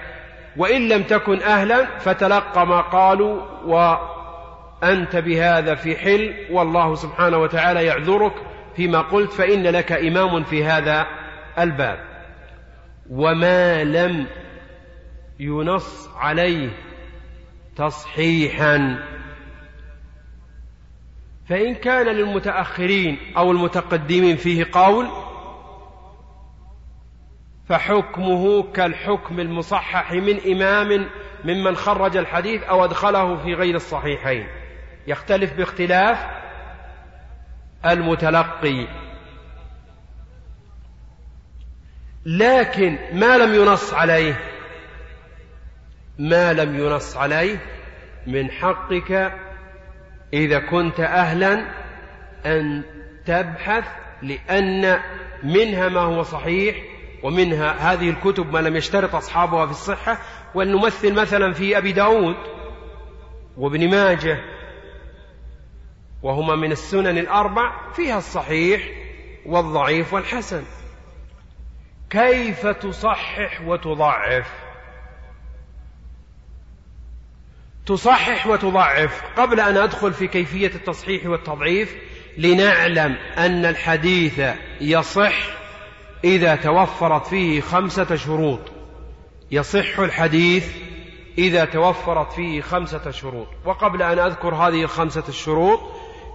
وإن لم تكن أهلا فتلقى ما قالوا وأنت بهذا في حل والله سبحانه وتعالى يعذرك فيما قلت فإن لك إمام في هذا الباب. وما لم ينص عليه تصحيحا. فإن كان للمتأخرين أو المتقدمين فيه قول فحكمه كالحكم المصحح من إمام ممن خرج الحديث أو أدخله في غير الصحيحين. يختلف باختلاف المتلقي. لكن ما لم ينص عليه. ما لم ينص عليه من حقك إذا كنت أهلا أن تبحث لأن منها ما هو صحيح ومنها هذه الكتب ما لم يشترط أصحابها في الصحة. ولنمثل مثلا في أبي داود وابن ماجه وهما من السنن الأربع فيها الصحيح والضعيف والحسن. كيف تصحح وتضعف؟ تصحح وتضعف. قبل أن أدخل في كيفية التصحيح والتضعيف لنعلم أن الحديث يصح إذا توفرت فيه خمسة شروط. يصح الحديث إذا توفرت فيه خمسة شروط. وقبل أن أذكر هذه الخمسة الشروط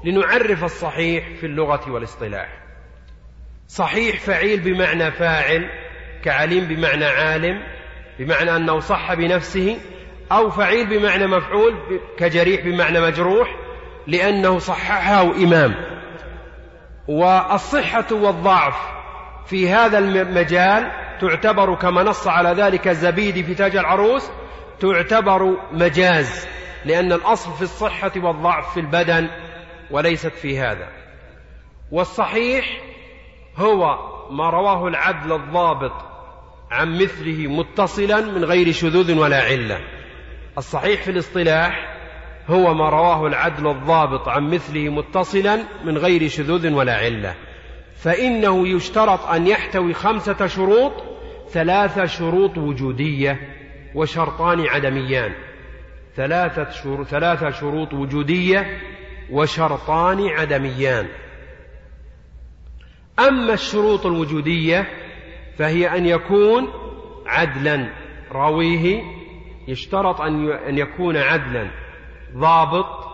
لنعرف الصحيح في اللغة والاصطلاح. صحيح فعيل بمعنى فاعل كعليم بمعنى عالم بمعنى أنه صح بنفسه أو فعيل بمعنى مفعول كجريح بمعنى مجروح لأنه صححه إمام. والصحة والضعف في هذا المجال تعتبر كما نص على ذلك الزبيدي في تاج العروس تعتبر مجاز لأن الأصل في الصحة والضعف في البدن وليست في هذا. والصحيح هو ما رواه العدل الضابط عن مثله متصلا من غير شذوذ ولا علة. الصحيح في الاصطلاح هو ما رواه العدل الضابط عن مثله متصلا من غير شذوذ ولا علة. فإنه يشترط أن يحتوي خمسة شروط ثلاثة شروط وجودية وشرطان عدميان. ثلاثة شروط ثلاثة شروط وجودية وشرطان عدميان. أما الشروط الوجودية فهي أن يكون عدلا. راويه يشترط أن يكون عدلا. ضابط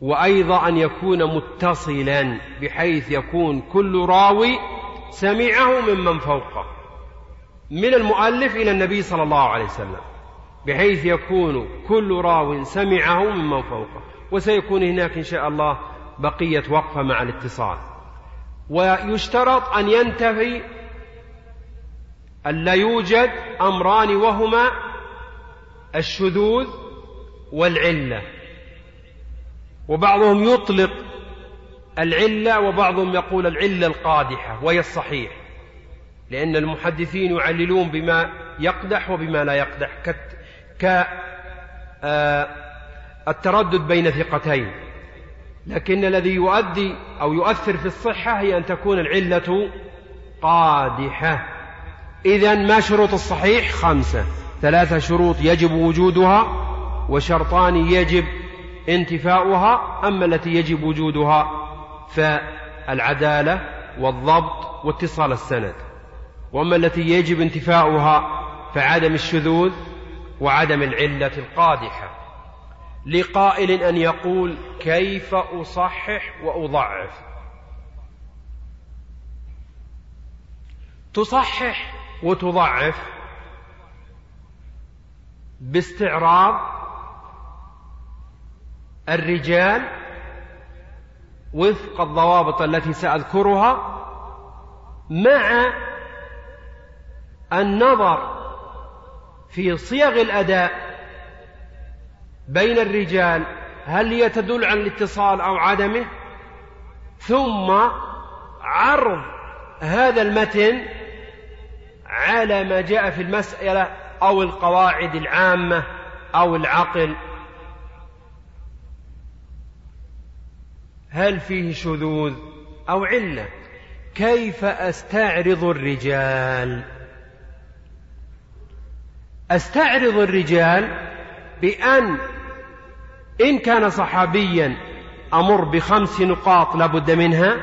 وأيضا أن يكون متصلا بحيث يكون كل راوي سمعه ممن فوقه. من المؤلف إلى النبي صلى الله عليه وسلم بحيث يكون كل راو سمعه ممن فوقه. وسيكون هناك إن شاء الله بقية وقفة مع الاتصال. ويشترط أن ينتفي أن لا يوجد أمران وهما الشذوذ والعلة. وبعضهم يطلق العلة وبعضهم يقول العلة القادحة وهي الصحيح لأن المحدثين يعللون بما يقدح وبما لا يقدح ك آه، بين ثقتين. لكن الذي يؤدي أو يؤثر في الصحة هي أن تكون العلة قادحة. إذا ما شروط الصحيح؟ خمسة. ثلاثة شروط يجب وجودها وشرطان يجب انتفاؤها أما التي يجب وجودها فالعدالة والضبط واتصال السند. وأما التي يجب انتفاؤها فعدم الشذوذ وعدم العلة القادحة. لقائل أن يقول كيف أصحح وأضعف. تصحح وتضعف باستعراض الرجال وفق الضوابط التي سأذكرها مع النظر في صيغ الأداء بين الرجال هل هي تدل على الاتصال أو عدمه؟ ثم عرض هذا المتن على ما جاء في المسألة أو القواعد العامة أو العقل. هل فيه شذوذ أو علة؟ كيف أستعرض الرجال؟ أستعرض الرجال بأن إن كان صحابيا أمر بخمس نقاط لا بد منها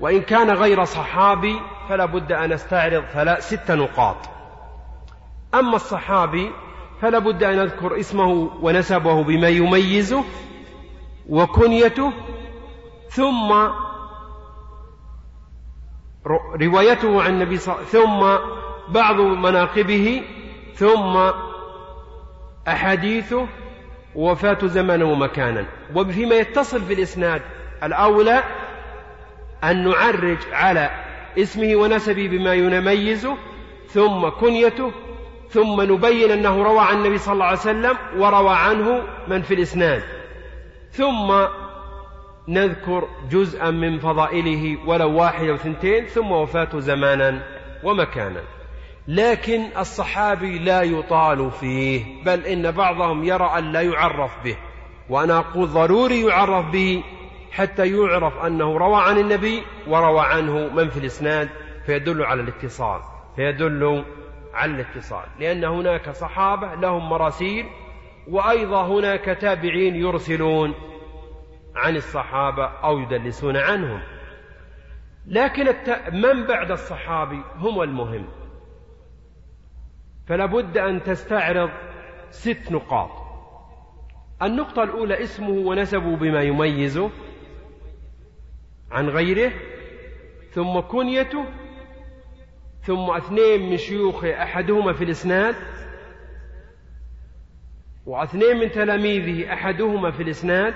وإن كان غير صحابي فلا بد أن أستعرض ست نقاط. أما الصحابي فلا بد أن أذكر اسمه ونسبه بما يميزه وكنيته ثم روايته عن النبي صلى ثم بعض مناقبه ثم أحاديثه ووفاة زمانا ومكانا وفيما يتصل بالإسناد الأولى أن نعرج على اسمه ونسبه بما يميزه ثم كنيته ثم نبين أنه روى عن النبي صلى الله عليه وسلم وروى عنه من في الإسناد. ثم نذكر جزءا من فضائله ولو واحد أو ثنتين ثم وفاته زمانا ومكانا. لكن الصحابي لا يطال فيه بل إن بعضهم يرى أن لا يعرف به وأنا أقول ضروري يعرف به حتى يعرف أنه روى عن النبي وروى عنه من في الإسناد فيدل على الاتصال فيدل على الاتصال لأن هناك صحابة لهم مراسيل وأيضا هناك تابعين يرسلون عن الصحابة أو يدلسون عنهم. لكن من بعد الصحابي هم المهم. فلا بد أن تستعرض ست نقاط. النقطة الأولى اسمه ونسبه بما يميزه عن غيره ثم كنيته ثم اثنين من شيوخه أحدهما في الإسناد واثنين من تلاميذه أحدهما في الإسناد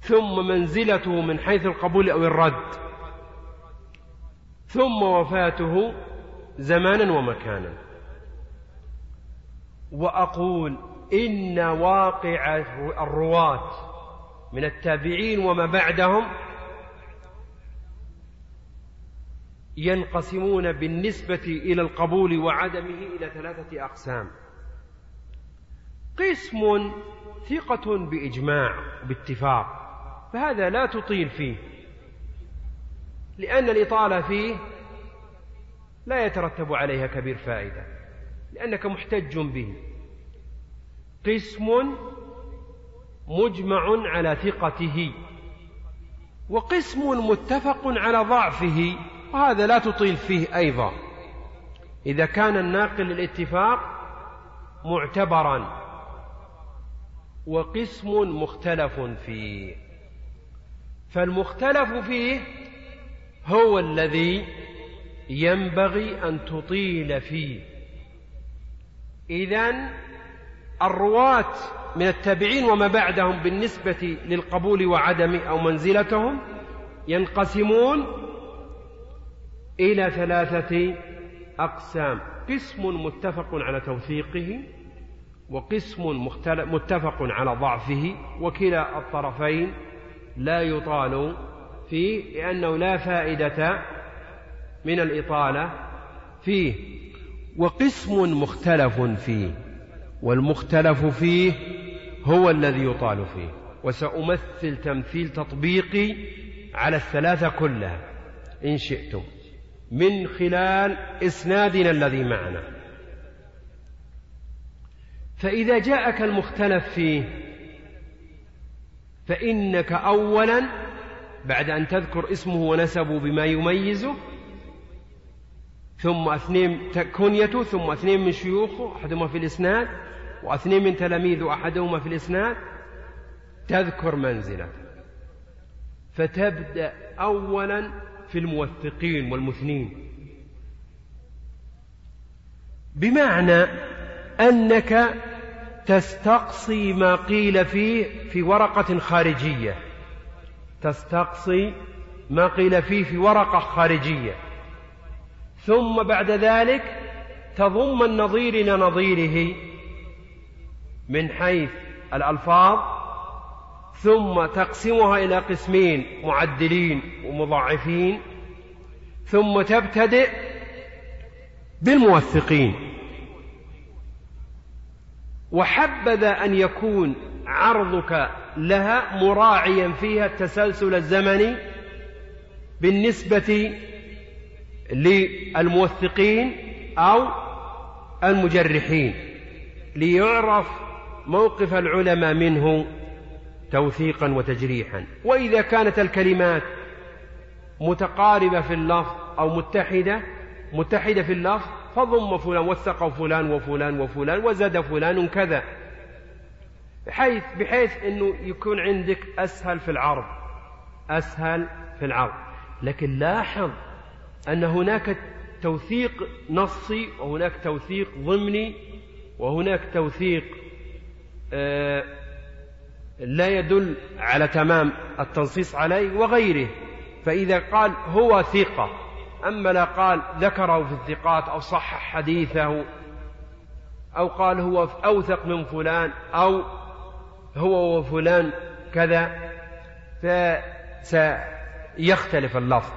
ثم منزلته من حيث القبول أو الرد ثم وفاته زمانا ومكانا. وأقول إن واقع الرواة من التابعين وما بعدهم ينقسمون بالنسبة إلى القبول وعدمه إلى ثلاثة أقسام. قسم ثقة بإجماع باتفاق فهذا لا تطيل فيه لأن الإطالة فيه لا يترتب عليها كبير فائدة لأنك محتج به. قسم مجمع على ثقته وقسم متفق على ضعفه وهذا لا تطيل فيه أيضا. إذا كان الناقل للاتفاق معتبرا وقسم مختلف فيه. فالمختلف فيه هو الذي ينبغي أن تطيل فيه. إذا الرواة من التابعين وما بعدهم بالنسبة للقبول وعدم أو منزلتهم ينقسمون إلى ثلاثة أقسام. قسم متفق على توثيقه وقسم متفق على ضعفه وكلا الطرفين لا يطال فيه لأنه لا فائدة من الإطالة فيه وقسم مختلف فيه والمختلف فيه هو الذي يطال فيه. وسأمثل تمثيل تطبيقي على الثلاثة كلها إن شئتم. من خلال إسنادنا الذي معنا. فإذا جاءك المختلف فيه فإنك أولا بعد أن تذكر اسمه ونسبه بما يميزه ثم اثنين كنيته ثم اثنين من شيوخه أحدهما في الإسناد واثنين من تلاميذه أحدهما في الإسناد. تذكر منزلته فتبدأ أولا في الموثقين والمثنين. بمعنى أنك تستقصي ما قيل فيه في ورقة خارجية. تستقصي ما قيل فيه في ورقة خارجية. ثم بعد ذلك تضم النظير إلى نظيره من حيث الألفاظ ثم تقسمها إلى قسمين معدلين ومضاعفين ثم تبتدئ بالموثقين. وحبذا أن يكون عرضك لها مراعيا فيها التسلسل الزمني بالنسبة للموثقين أو المجرحين ليعرف موقف العلماء منه توثيقا وتجريحا. وإذا كانت الكلمات متقاربة في اللفظ أو متحدة متحدة في اللفظ فضم فلان وثق فلان وفلان وفلان وزاد فلان كذا بحيث بحيث إنه يكون عندك أسهل في العرض. أسهل في العرض. لكن لاحظ أن هناك توثيق نصي وهناك توثيق ضمني وهناك توثيق آه، لا يدل على تمام التنصيص عليه وغيره. فإذا قال هو ثقة أما لا قال ذكره في الثقات أو صحح حديثه أو قال هو أوثق من فلان أو هو وفلان كذا فسيختلف اللفظ.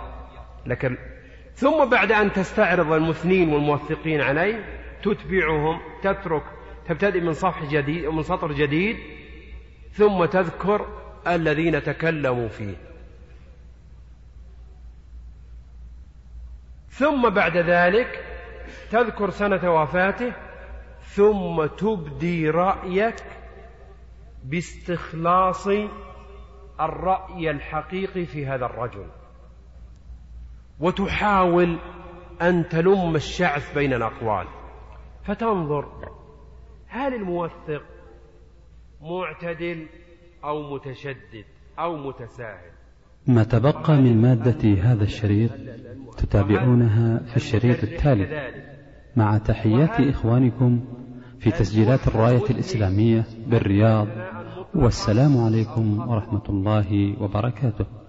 لكن ثم بعد أن تستعرض المثنين والموثقين عليه تتبعهم تترك تبتدئ من صفح جديد من سطر جديد ثم تذكر الذين تكلموا فيه. ثم بعد ذلك تذكر سنة وفاته ثم تبدي رأيك باستخلاص الرأي الحقيقي في هذا الرجل. وتحاول أن تلم الشعث بين الأقوال. فتنظر هل الموثق معتدل أو متشدد أو متساهل؟ ما تبقى من مادة هذا الشريط تتابعونها في الشريط التالي. مع تحيات إخوانكم في تسجيلات الراية الإسلامية بالرياض والسلام عليكم ورحمة الله وبركاته.